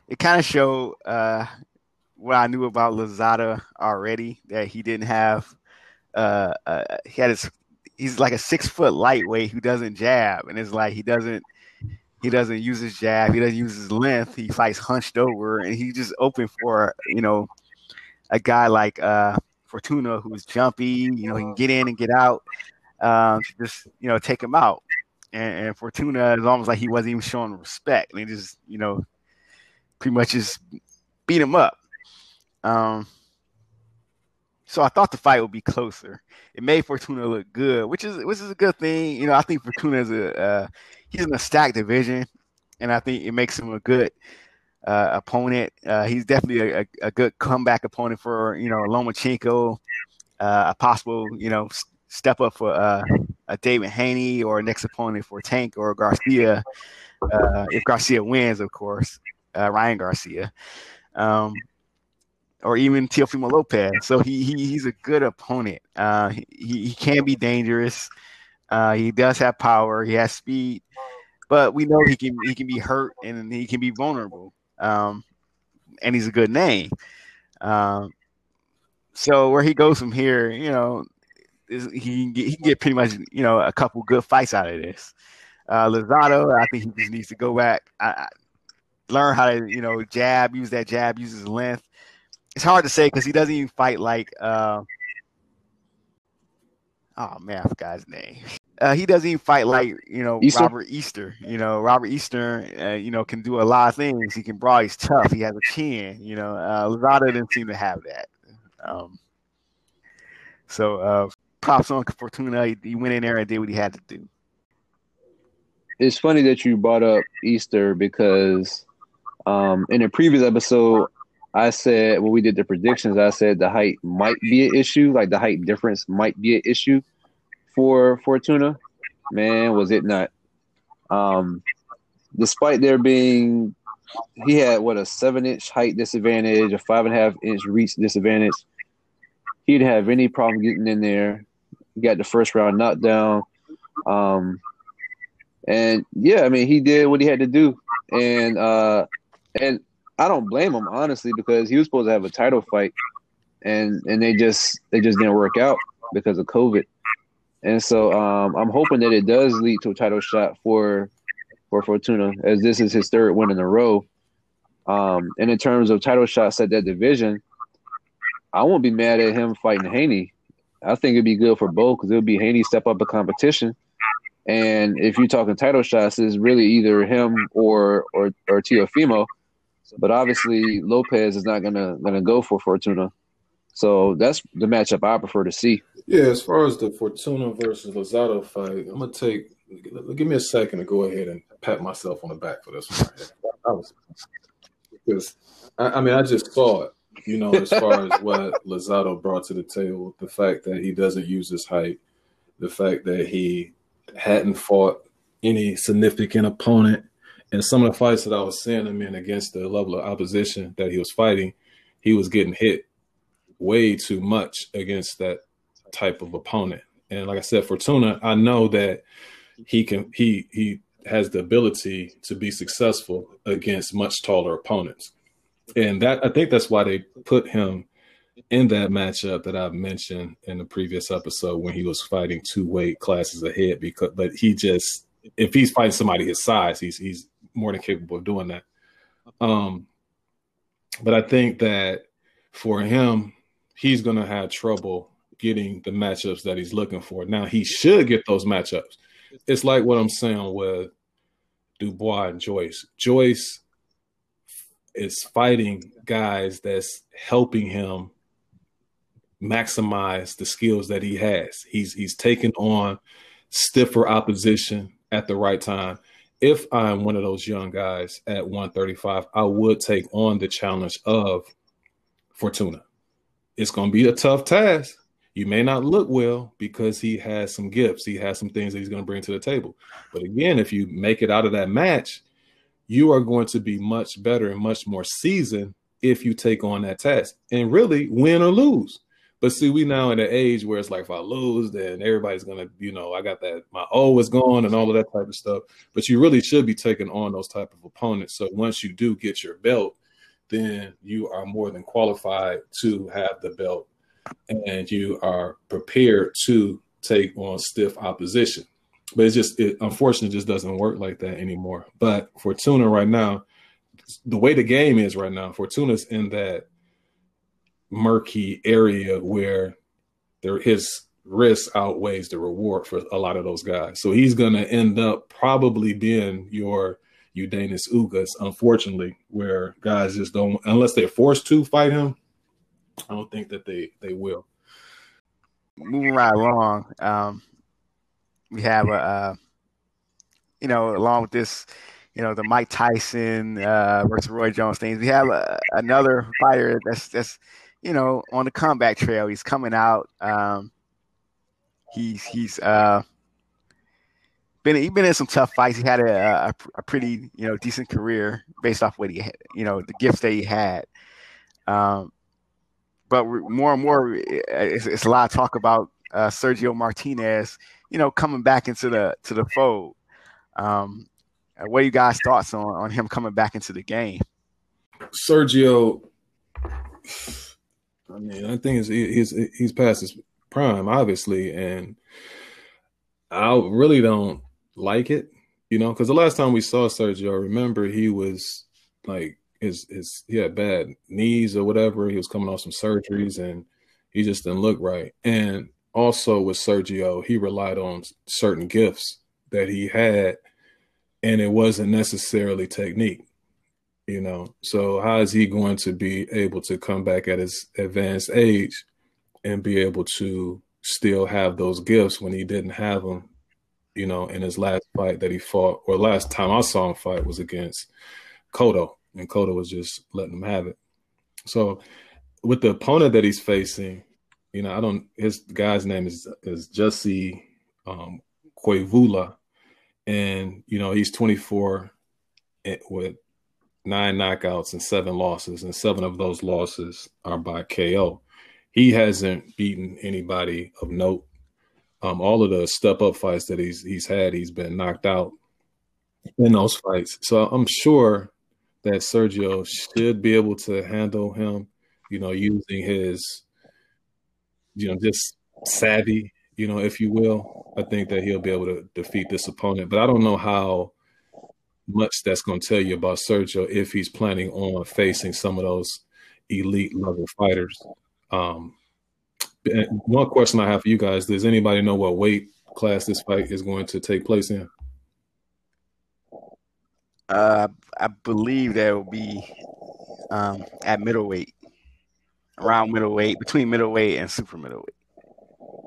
it kind of showed what I knew about Lozada already that he didn't have uh, uh, he had his he's like a six foot lightweight who doesn't jab. And it's like he doesn't he doesn't use his jab. He doesn't use his length. He fights hunched over. And he's just open for you know a guy like uh, Fortuna who's jumpy you know he can get in and get out um, just you know take him out. And, and Fortuna is almost like he wasn't even showing respect. And he just you know pretty much just beat him up um, so I thought the fight would be closer. It made Fortuna look good, which is which is a good thing. You know, I think Fortuna is a uh, he's in a stacked division, and I think it makes him a good uh, opponent. Uh, he's definitely a, a, good comeback opponent for you know Lomachenko, uh, a possible you know step up for uh, a Devin Haney or a next opponent for Tank or Garcia, uh, if Garcia wins, of course. Ryan Garcia, um, or even Teofimo Lopez. So he, he he's a good opponent. Uh, he he can be dangerous. Uh, he does have power. He has speed, but we know he can he can be hurt and he can be vulnerable. Um, and he's a good name. Um, so where he goes from here, you know, is he can get, he can get pretty much you know a couple good fights out of this. Uh, Lozado, I think he just needs to go back, I, I, learn how to you know jab, use that jab, use his length. It's hard to say because he doesn't even fight like. Uh, oh man, I forgot his name. Uh, he doesn't even fight like you know Easter? Robert Easter. You know Robert Easter. Uh, you know can do a lot of things. He can brawl. He's tough. He has a chin. You know uh, didn't seem to have that. Um, so uh, props on Fortuna. He, he went in there and did what he had to do. It's funny that you brought up Easter because um, in a previous episode, I said when we did the predictions, I said the height might be an issue, like the height difference might be an issue for Fortuna. Man, was it not? Um, despite there being, he had what a seven inch height disadvantage, a five and a half inch reach disadvantage. He didn't have any problem getting in there. He got the first round knockdown. Um, and yeah, I mean, he did what he had to do. And, uh, and I don't blame him honestly because he was supposed to have a title fight, and and they just they just didn't work out because of COVID. And so um, I'm hoping that it does lead to a title shot for for Fortuna, as this is his third win in a row. Um, and in terms of title shots at that division, I won't be mad at him fighting Haney. I think it'd be good for both because it'll be Haney step up a competition. And if you're talking title shots, it's really either him or or or Teofimo. But obviously Lopez is not gonna gonna go for Fortuna. So that's the matchup I prefer to see. Yeah, as far as the Fortuna versus Lozado fight, I'm gonna take give me a second to go ahead and pat myself on the back for this one. Right because I, I mean I just saw it you know, as far as what Lozado brought to the table, the fact that he doesn't use his height, the fact that he hadn't fought any significant opponent, and some of the fights that I was seeing him in against the level of opposition that he was fighting, he was getting hit way too much against that type of opponent. And like I said, Fortuna, I know that he can he he has the ability to be successful against much taller opponents and that I think that's why they put him in that matchup that I've mentioned in the previous episode when he was fighting two weight classes ahead. Because, but he just if he's fighting somebody his size, he's he's more than capable of doing that. Um, but I think that for him, he's going to have trouble getting the matchups that he's looking for. Now he should get those matchups. It's like what I'm saying with Dubois and Joyce. Joyce is fighting guys that's helping him maximize the skills that he has. He's he's taking on stiffer opposition at the right time. If I'm one of those young guys at 135, I would take on the challenge of Fortuna. It's going to be a tough task. You may not look well because he has some gifts. He has some things that he's going to bring to the table. But again, if you make it out of that match, you are going to be much better and much more seasoned if you take on that task and really win or lose. But see, we now in an age where it's like if I lose, then everybody's gonna, you know, I got that my O is gone and all of that type of stuff. But you really should be taking on those type of opponents. So once you do get your belt, then you are more than qualified to have the belt and you are prepared to take on stiff opposition but it's just it unfortunately just doesn't work like that anymore. But Fortuna right now, the way the game is right now, Fortuna's in that murky area where there his risk outweighs the reward for a lot of those guys. So he's gonna end up probably being your Yordenis Ugas, unfortunately, where guys just don't unless they're forced to fight him. I don't think that they they will. Moving right along, um, we have a, uh, you know, along with this, you know, the Mike Tyson uh, versus Roy Jones things. We have uh, another fighter that's that's you know on the comeback trail. He's coming out. Um, he's he's uh, been he been in some tough fights. He had a, a, a pretty you know decent career based off what he had, you know the gifts that he had. Um, but more and more, it's, it's, a lot of talk about uh, Sergio Martinez, you know, coming back into the to the fold. Um, what are you guys' thoughts on on him coming back into the game? Sergio, I mean, I think he's he's past his prime, obviously, and I really don't like it, you know, because the last time we saw Sergio, I remember he was like his his he had bad knees or whatever. He was coming off some surgeries and he just didn't look right. And also with Sergio, he relied on certain gifts that he had, and it wasn't necessarily technique. You know, so how is he going to be able to come back at his advanced age and be able to still have those gifts when he didn't have them you know, in his last fight that he fought, or last time I saw him fight was against Cotto, and Cotto was just letting him have it. So, with the opponent that he's facing, you know, I don't. His guy's name is is Jesse um, Koivula, and you know he's 24 with nine knockouts and seven losses, and seven of those losses are by KO. He hasn't beaten anybody of note um, all of the step up fights that he's he's had, he's been knocked out in those fights. So I'm sure that Sergio should be able to handle him, you know, using his, you know, just savvy, you know, if you will. I think that he'll be able to defeat this opponent, but I don't know how much that's going to tell you about Sergio if he's planning on facing some of those elite level fighters. Um, one question I have for you guys: Does anybody know what weight class this fight is going to take place in? Uh, I believe that will be um, at middleweight, around middleweight, between middleweight and super middleweight.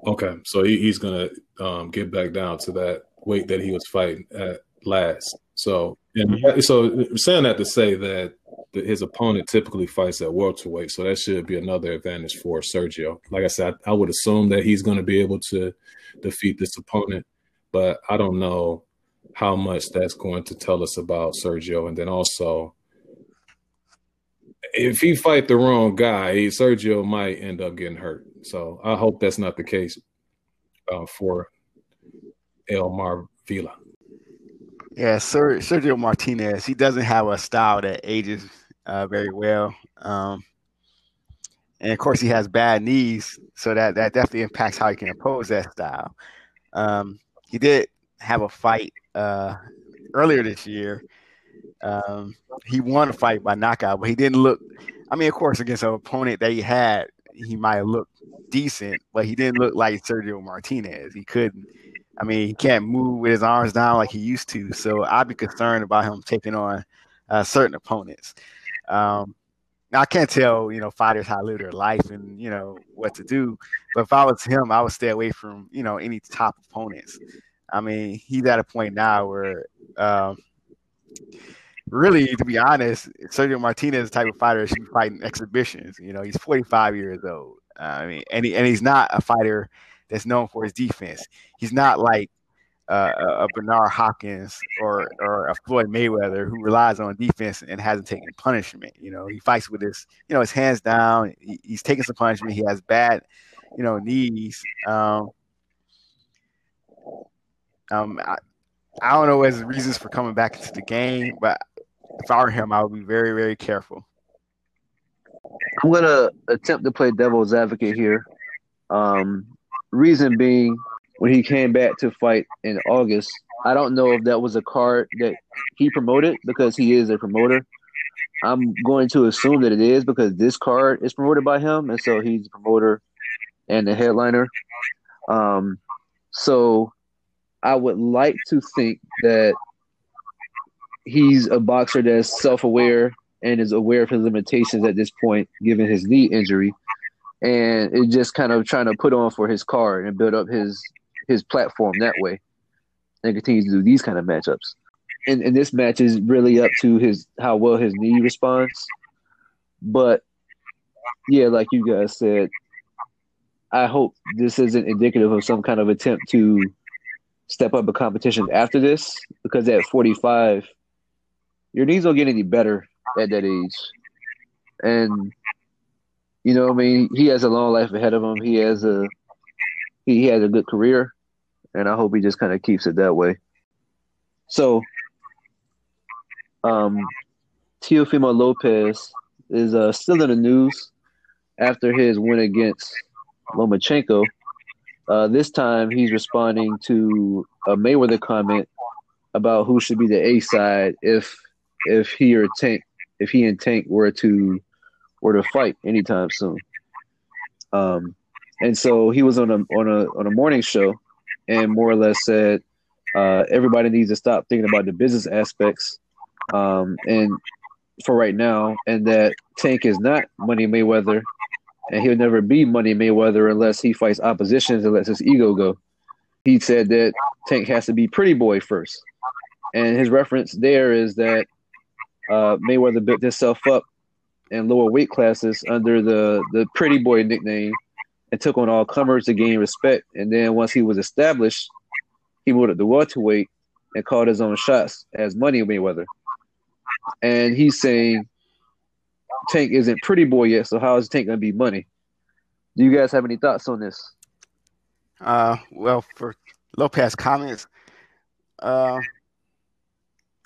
Okay, so he, he's gonna um, get back down to that weight that he was fighting at last. So, and mm-hmm. so saying that to say that his opponent typically fights at welterweight, so that should be another advantage for Sergio. Like I said, I, I would assume that he's going to be able to defeat this opponent, but I don't know how much that's going to tell us about Sergio. And then also, if he fight the wrong guy, Sergio might end up getting hurt. So I hope that's not the case uh, for El Maravilla. Yeah, Sir, Sergio Martinez, he doesn't have a style that ages uh, very well. Um, and of course, he has bad knees, so that, that definitely impacts how he can oppose that style. Um, he did have a fight uh, earlier this year. Um, he won a fight by knockout, but he didn't look. I mean, of course, against an opponent that he had, he might looked decent, but he didn't look like Sergio Martinez. He couldn't. I mean, he can't move with his arms down like he used to. So I'd be concerned about him taking on uh, certain opponents. Um, I can't tell you know fighters how to live their life and you know what to do, but if I was him, I would stay away from you know any top opponents. I mean, he's at a point now where, um, really, to be honest, Sergio Martinez is the type of fighter should be fighting exhibitions. You know, he's 45 years old. Uh, I mean, and he, and he's not a fighter that's known for his defense. He's not like uh, a Bernard Hopkins or or a Floyd Mayweather who relies on defense and hasn't taken punishment. You know, he fights with his you know his hands down. He, he's taking some punishment. He has bad you know knees. Um, um, I, I don't know his reasons for coming back into the game, but if I were him, I would be very very careful. I'm gonna attempt to play devil's advocate here. Um, reason being when he came back to fight in August. I don't know if that was a card that he promoted because he is a promoter. I'm going to assume that it is because this card is promoted by him, and so he's the promoter and the headliner. Um, so I would like to think that he's a boxer that's self-aware and is aware of his limitations at this point, given his knee injury, and it just kind of trying to put on for his card and build up his his platform that way and continues to do these kind of matchups. And, and this match is really up to his how well his knee responds. But yeah, like you guys said, I hope this isn't indicative of some kind of attempt to step up a competition after this because at 45, your knees don't get any better at that age. And you know, I mean, he has a long life ahead of him. He has a he, he has a good career, and I hope he just kind of keeps it that way. So, um, Teofimo Lopez is uh, still in the news after his win against Lomachenko. Uh, this time, he's responding to a Mayweather comment about who should be the A side if if he or Tank if he and Tank were to were to fight anytime soon. Um, and so he was on a on a on a morning show, and more or less said uh, everybody needs to stop thinking about the business aspects, um, and for right now, and that Tank is not Money Mayweather, and he'll never be Money Mayweather unless he fights oppositions and lets his ego go. He said that Tank has to be Pretty Boy first, and his reference there is that uh, Mayweather built himself up in lower weight classes under the the Pretty Boy nickname and took on all comers to gain respect. And then once he was established, he moved up to welterweight and called his own shots as Money Mayweather. And he's saying Tank isn't Pretty Boy yet, so how is Tank gonna be Money? Do you guys have any thoughts on this? Uh, well, for Lopez comments, uh,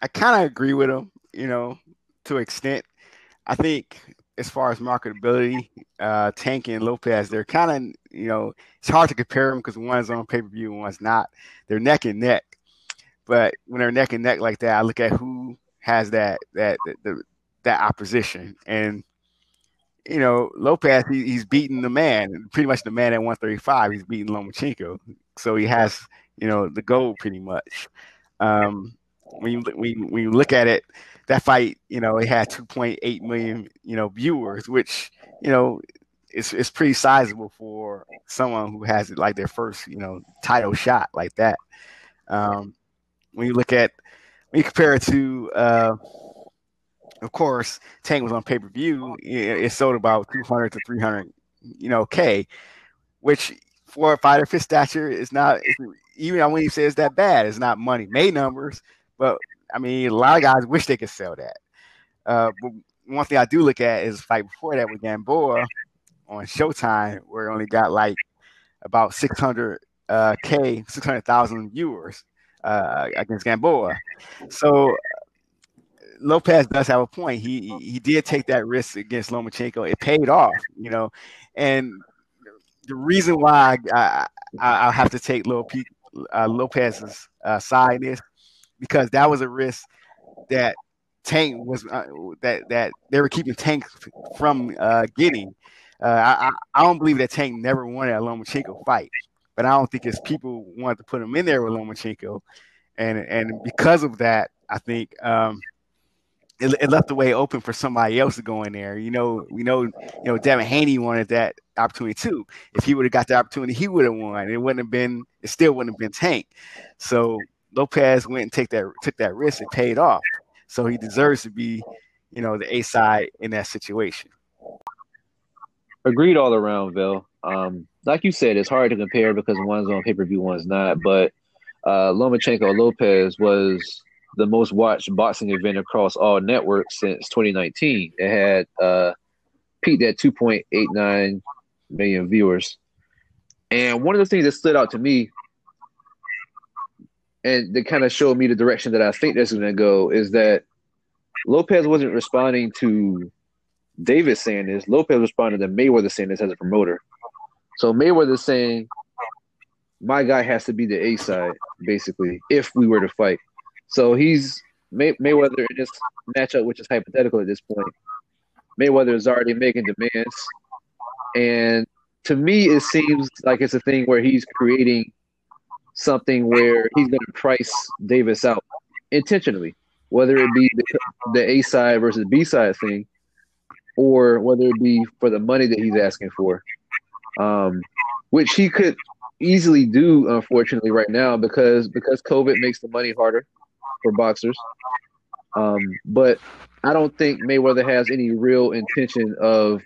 I kind of agree with him. You know, to extent. I think as far as marketability, uh, Tank and Lopez, they're kind of, you know, it's hard to compare them because one's on pay per view and one's not. They're neck and neck. But when they're neck and neck like that, I look at who has that that that, that opposition, and you know, Lopez, he, he's beating the man, pretty much the man at 135. He's beating Lomachenko, so he has, you know, the gold pretty much. Um, when you when when you look at it, that fight, you know, it had 2.8 million, you know, viewers, which, you know, it's it's pretty sizable for someone who has it like their first, you know, title shot like that. Um, when you look at when you compare it to, uh, of course, Tank was on pay per view. It, it, sold about 200 to 300, you know, k, which for a fighter of his stature is not. even I wouldn't say it's that bad. It's not money made numbers, but I mean, a lot of guys wish they could sell that. Uh, one thing I do look at is fight before that with Gamboa on Showtime, where it only got like about 600 uh, k, 600,000 viewers uh, against Gamboa. So Lopez does have a point. He he did take that risk against Lomachenko. It paid off, you know, and the reason why I I, I have to take uh, Lopez's uh, side is because that was a risk that Tank was uh, that that they were keeping Tank from uh, getting. Uh, I, I don't believe that Tank never wanted a Lomachenko fight, but I don't think his people wanted to put him in there with Lomachenko, and and because of that, I think um, it, it, left the way open for somebody else to go in there. You know, we know you know Devin Haney wanted that opportunity too. If he would have got the opportunity, he would have won. It wouldn't have been. It still wouldn't have been Tank. So Lopez went and take that took that risk and paid off. So he deserves to be, you know, the A side in that situation. Agreed all around, Bill. Um, like you said, it's hard to compare because one's on pay per view, one's not. But uh, Lomachenko Lopez was the most watched boxing event across all networks since 2019. It had uh, peaked at 2.89 million viewers. And one of the things that stood out to me and they kind of showed me the direction that I think this is going to go is that Lopez wasn't responding to Davis saying this. Lopez responded to Mayweather saying this as a promoter. So Mayweather saying, my guy has to be the A side, basically, if we were to fight. So he's May- Mayweather in this matchup, which is hypothetical at this point. Mayweather is already making demands. And to me, it seems like it's a thing where he's creating – something where he's going to price Davis out intentionally, whether it be the, the A side versus B side thing, or whether it be for the money that he's asking for, um, which he could easily do, unfortunately, right now because because COVID makes the money harder for boxers. Um, but I don't think Mayweather has any real intention of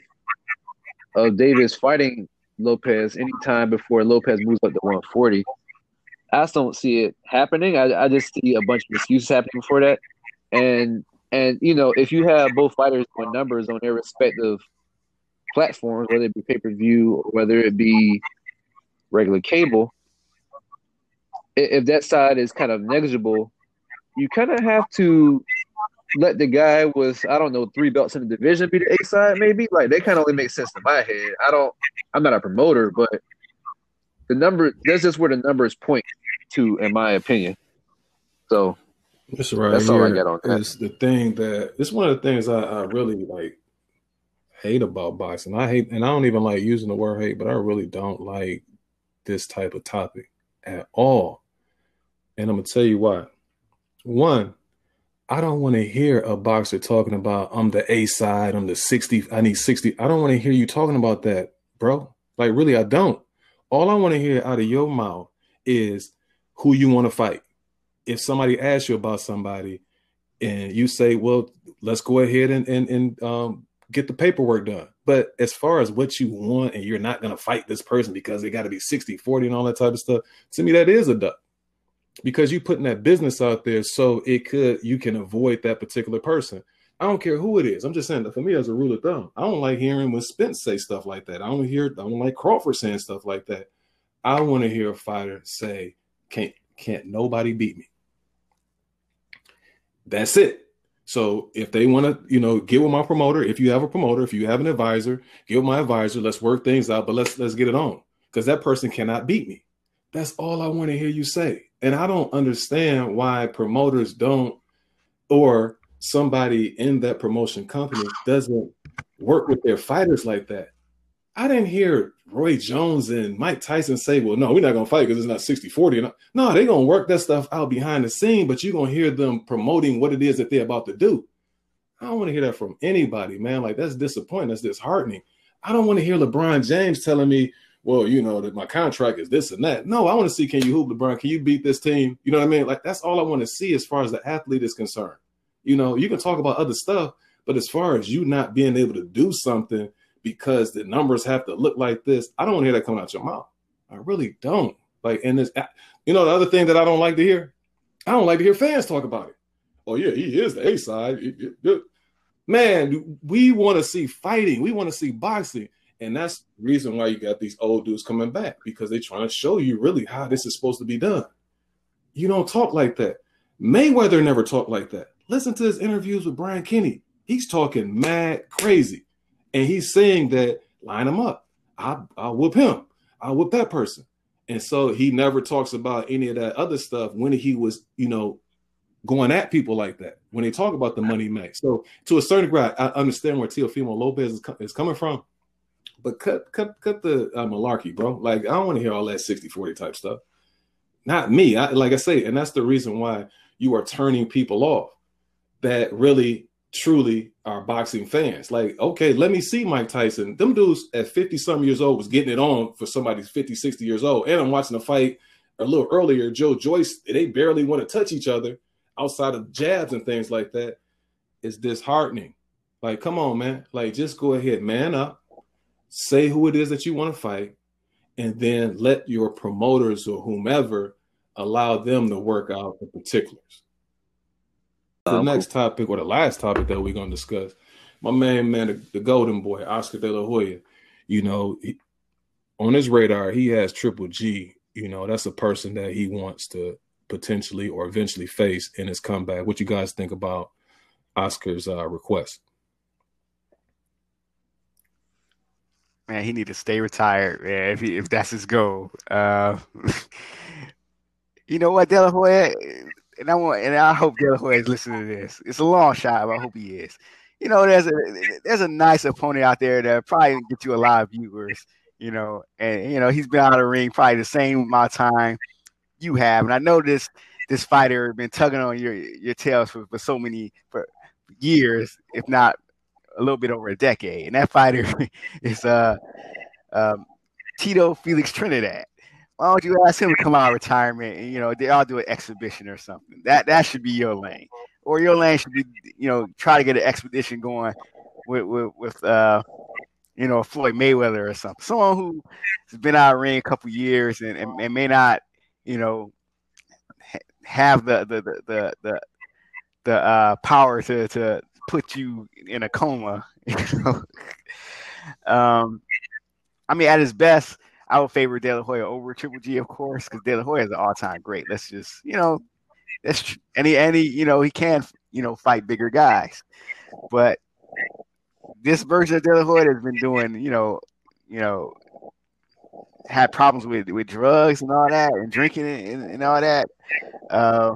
of Davis fighting Lopez anytime before Lopez moves up to 140. I just don't see it happening. I, I just see a bunch of excuses happening for that, and and you know if you have both fighters doing numbers on their respective platforms, whether it be pay per view or whether it be regular cable, if that side is kind of negligible, you kind of have to let the guy with I don't know three belts in the division be the A side, maybe. Like they kind of only make sense in my head. I don't. I'm not a promoter, but the number that's just where the numbers point to, in my opinion. So that's right. That's all I got on that. The thing that it's one of the things I, I really like hate about boxing. I hate, and I don't even like using the word hate, but I really don't like this type of topic at all. And I'm gonna tell you why. One, I don't want to hear a boxer talking about I'm the A side, I'm the 60, I need 60. I don't want to hear you talking about that, bro. Like really, I don't. All I want to hear out of your mouth is who you want to fight. If somebody asks you about somebody and you say, well, let's go ahead and and, and um, get the paperwork done. But as far as what you want and you're not going to fight this person because they got to be 60, 40 and all that type of stuff, to me, that is a duck because you're putting that business out there so it could you can avoid that particular person. I don't care who it is. I'm just saying that for me as a rule of thumb, I don't like hearing when Spence say stuff like that. I don't hear I don't like Crawford saying stuff like that. I want to hear a fighter say, Can't can't nobody beat me. That's it. So if they want to, you know, get with my promoter, if you have a promoter, if you have an advisor, get with my advisor, let's work things out, but let's let's get it on. Because that person cannot beat me. That's all I want to hear you say. And I don't understand why promoters don't, or somebody in that promotion company doesn't work with their fighters like that. I didn't hear Roy Jones and Mike Tyson say, well, no, we're not going to fight because it's not 60 40. No, they're going to work that stuff out behind the scene, but you're going to hear them promoting what it is that they're about to do. I don't want to hear that from anybody, man. Like, that's disappointing. That's disheartening. I don't want to hear LeBron James telling me, well, you know, that my contract is this and that. No, I want to see can you hoop LeBron? Can you beat this team? You know what I mean? Like that's all I want to see as far as the athlete is concerned. You know, you can talk about other stuff, but as far as you not being able to do something because the numbers have to look like this, I don't want to hear that coming out your mouth. I really don't. Like, and this, you know, the other thing that I don't like to hear, I don't like to hear fans talk about it. Oh yeah, he is the A side. Man, we want to see fighting. We want to see boxing. And that's the reason why you got these old dudes coming back because they're trying to show you really how this is supposed to be done. You don't talk like that. Mayweather never talked like that. Listen to his interviews with Brian Kenny. He's talking mad crazy. And he's saying that line him up. I, I'll whoop him. I'll whoop that person. And so he never talks about any of that other stuff when he was, you know, going at people like that when they talk about the money make. So to a certain degree, I understand where Teofimo Lopez is, is coming from but cut cut cut the uh, malarkey, bro. Like I don't want to hear all that 60-40 type stuff. Not me. I, like I say, and that's the reason why you are turning people off that really truly are boxing fans. Like, okay, let me see Mike Tyson. Them dudes at 50 some years old was getting it on for somebody's 50, 60 years old. And I'm watching a fight a little earlier, Joe Joyce, they barely want to touch each other outside of jabs and things like that. It's disheartening. Like, come on, man. Like, just go ahead, man up say who it is that you want to fight, and then let your promoters or whomever allow them to work out the particulars. The next topic or the last topic that we're going to discuss, my man, man, the, the golden boy, Oscar De La Hoya, you know, he, on his radar, he has Triple G. You know, that's a person that he wants to potentially or eventually face in his comeback. What you guys think about Oscar's uh, request? man, he need to stay retired, man. If he, if that's his goal, uh, you know what, De La Hoya, and I want, and I hope De La Hoya is listening to this. It's a long shot, but I hope he is. You know, there's a there's a nice opponent out there that probably get you a lot of viewers. You know, and you know he's been out of the ring probably the same amount of time you have, and I know this this fighter been tugging on your your tails for, for so many for years, if not a little bit over a decade, and that fighter is uh, um, Tito Felix Trinidad. Why don't you ask him to come out of retirement and you know they all do an exhibition or something? That that should be your lane, or your lane should be you know try to get an expedition going with with, with uh, you know Floyd Mayweather or something. Someone who has been out of ring a couple years and, and, and may not you know have the the the the the, the uh, power to to put you in a coma. You know? um, I mean, at his best, I would favor De La Hoya over Triple G, of course, because De La Hoya is an all-time great. Let's just, you know, that's any any you know he can you know fight bigger guys, but this version of De La Hoya has been doing you know you know had problems with with drugs and all that and drinking and, and all that. Uh,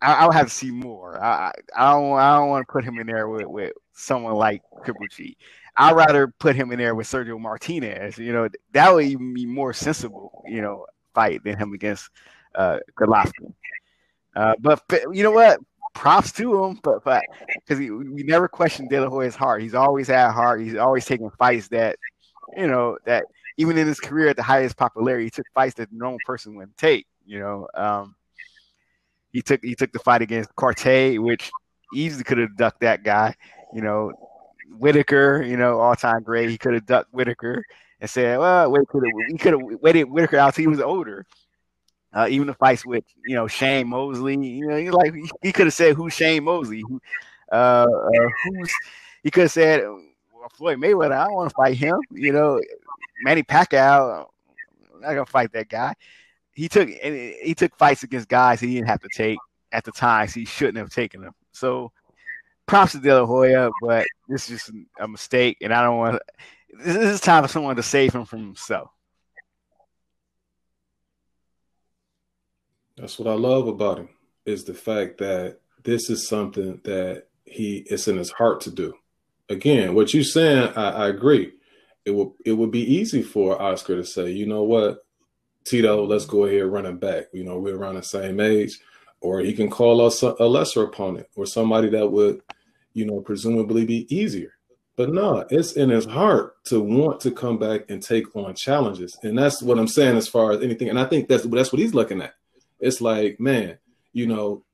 I, I would have to see more. I I don't I don't want to put him in there with, with someone like Triple G. I'd rather put him in there with Sergio Martinez. You know that would even be more sensible. You know fight than him against uh, Golovkin. Uh, but, you know what? Props to him, but but because we never questioned De La Hoya's heart. He's always had heart. He's always taking fights that you know that even in his career at the highest popularity, he took fights that no person wouldn't take. You know, um, he took he took the fight against Quartey, which easily could have ducked that guy. You know, Whitaker, you know, all time great. He could have ducked Whitaker and said, "Well, could he could have waited Whitaker out till he was older." Uh, even the fights with you know Shane Mosley, you know, he like he could have said who's Shane Mosley, who, uh, uh, who's he could have said well, Floyd Mayweather. I don't want to fight him. You know, Manny Pacquiao. I'm not gonna fight that guy. He took he took fights against guys he didn't have to take at the time. So he shouldn't have taken them. So props to De La Hoya, but this is just a mistake, and I don't want. This is time for someone to save him from himself. That's what I love about him is the fact that this is something that he it's in his heart to do. Again, what you're saying, I, I agree. It would it would be easy for Oscar to say, you know what, Tito, let's go ahead running back. You know, we're around the same age, or he can call us a, a lesser opponent or somebody that would, you know, presumably be easier. But no, it's in his heart to want to come back and take on challenges, and that's what I'm saying as far as anything. And I think that's that's what he's looking at. It's like, man, you know,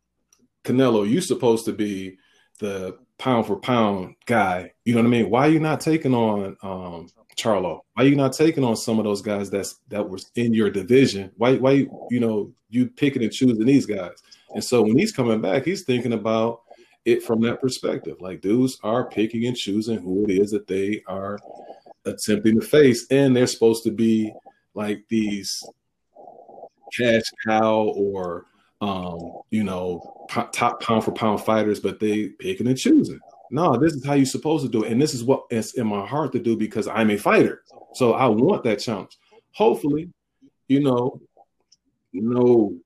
Canelo, you supposed to be the pound for pound guy. You know what I mean? Why are you not taking on um Charlo? Why are you not taking on some of those guys that's that was in your division? Why why you know you picking and choosing these guys? And so when he's coming back, he's thinking about it from that perspective. Like dudes are picking and choosing who it is that they are attempting to face, and they're supposed to be like these cash cow or um, you know, top pound for pound fighters, but they picking and choosing. No, this is how you're supposed to do it, and this is what it's in my heart to do because I'm a fighter. So I want that challenge. Hopefully, you know, no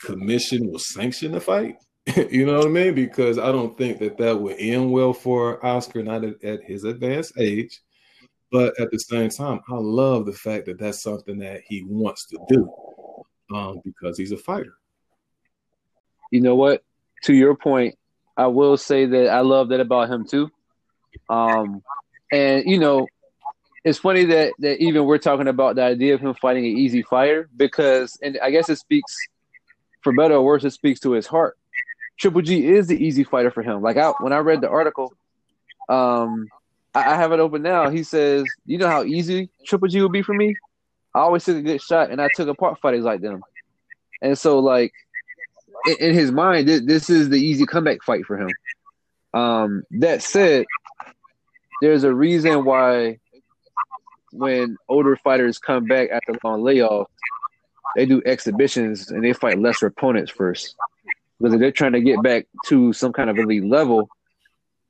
commission will sanction the fight. you know what I mean? Because I don't think that that would end well for Oscar, not at, at his advanced age. But at the same time, I love the fact that that's something that he wants to do um, because he's a fighter. You know what? To your point, I will say that I love that about him too. Um, and you know, it's funny that that even we're talking about the idea of him fighting an easy fighter because, and I guess it speaks, for better or worse, it speaks to his heart. Triple G is the easy fighter for him. Like I, when I read the article, um, I, I have it open now. He says, "You know how easy Triple G would be for me? I always took a good shot, and I took apart fighters like them. And so, like in, in his mind, this, this, is the easy comeback fight for him. Um, that said, there's a reason why when older fighters come back after long layoff, they do exhibitions and they fight lesser opponents first. Because if they're trying to get back to some kind of elite level,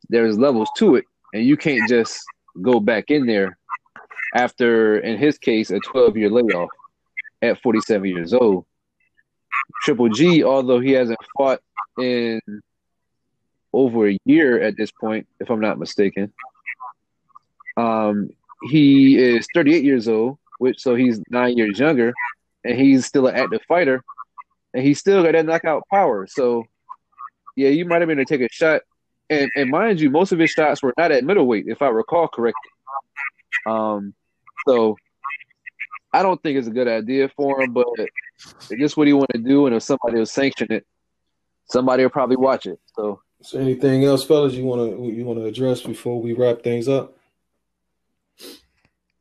there's levels to it, and you can't just go back in there after, in his case, a 12 year layoff at 47 years old. Triple G, although he hasn't fought in over a year at this point, if I'm not mistaken, um, he is 38 years old, which so he's nine years younger, and he's still an active fighter, and he's still got that knockout power. So, yeah, you might have been to take a shot, and and mind you, most of his shots were not at middleweight, if I recall correctly. Um, so I don't think it's a good idea for him, but it's just what he want to do, and if somebody will sanction it, somebody will probably watch it. So, so anything else, fellas, you want to you want to address before we wrap things up?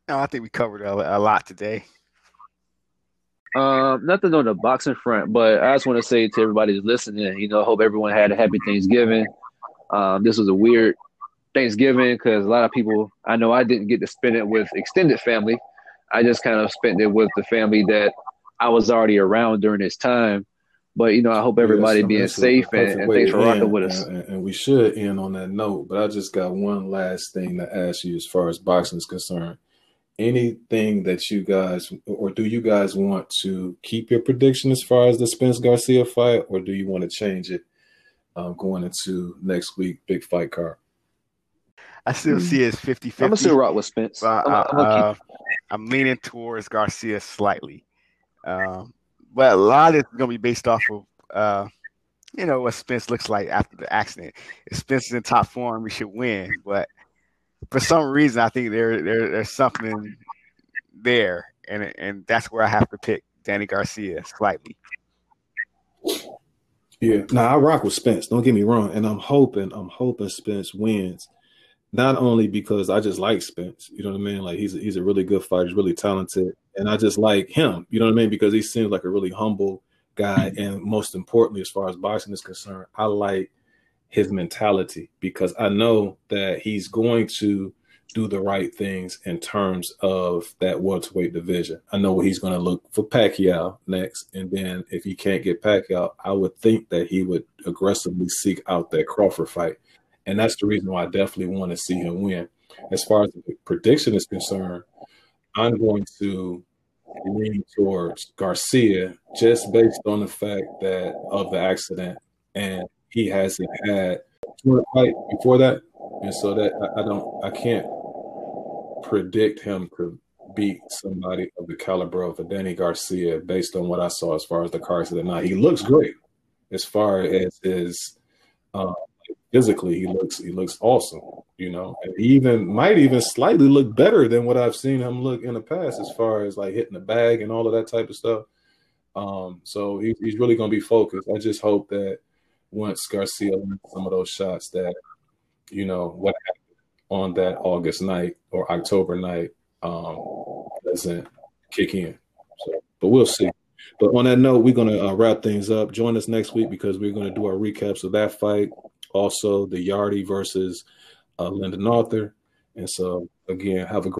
No, I think we covered a, a lot today. Um, nothing on the boxing front, but I just want to say to everybody who's listening, you know, I hope everyone had a happy Thanksgiving. Um, this was a weird Thanksgiving because a lot of people, I know I didn't get to spend it with extended family. I just kind of spent it with the family that I was already around during this time. But you know, I hope everybody yeah, being safe and, and thanks for rocking with us. And, and, we should end on that note. But I just got one last thing to ask you as far as boxing is concerned. Anything that you guys, or do you guys want to keep your prediction as far as the Spence Garcia fight, or do you want to change it um, going into next week big fight card? I still see it as 50 50. I'm going to still rock with Spence. But, uh, I'm, uh, I'm leaning towards Garcia slightly. Um, but a lot is going to be based off of, uh, you know, what Spence looks like after the accident. If Spence is in top form, we should win. But for some reason, I think there, there there's something there, and and that's where I have to pick Danny Garcia slightly. Yeah, now I rock with Spence. Don't get me wrong, and I'm hoping, I'm hoping Spence wins not only because I just like Spence, you know what I mean? Like he's a, he's a really good fighter, he's really talented, and I just like him, you know what I mean? Because he seems like a really humble guy, and most importantly, as far as boxing is concerned, I like his mentality because I know that he's going to do the right things in terms of that welterweight division. I know he's going to look for Pacquiao next, and then if he can't get Pacquiao, I would think that he would aggressively seek out that Crawford fight and that's the reason why I definitely want to see him win. As far as the prediction is concerned, I'm going to lean towards Garcia just based on the fact that of the accident, and he hasn't had fight before that, and so that I, I don't, I can't predict him to beat somebody of the caliber of a Danny Garcia based on what I saw as far as the cards of the night. He looks great as far as his um, physically he looks he looks awesome you know? And he even might even slightly look better than what i've seen him look in the past as far as like hitting the bag and all of that type of stuff. Um so he, he's really going to be focused. I just hope that once garcia learns some of those shots that you know what happened on that august night or october night um doesn't kick in so but we'll see but on that note, we're going to uh, wrap things up. Join us next week because we're going to do our recaps of that fight also the Yarde versus uh, Lyndon Arthur. And so, again, have a great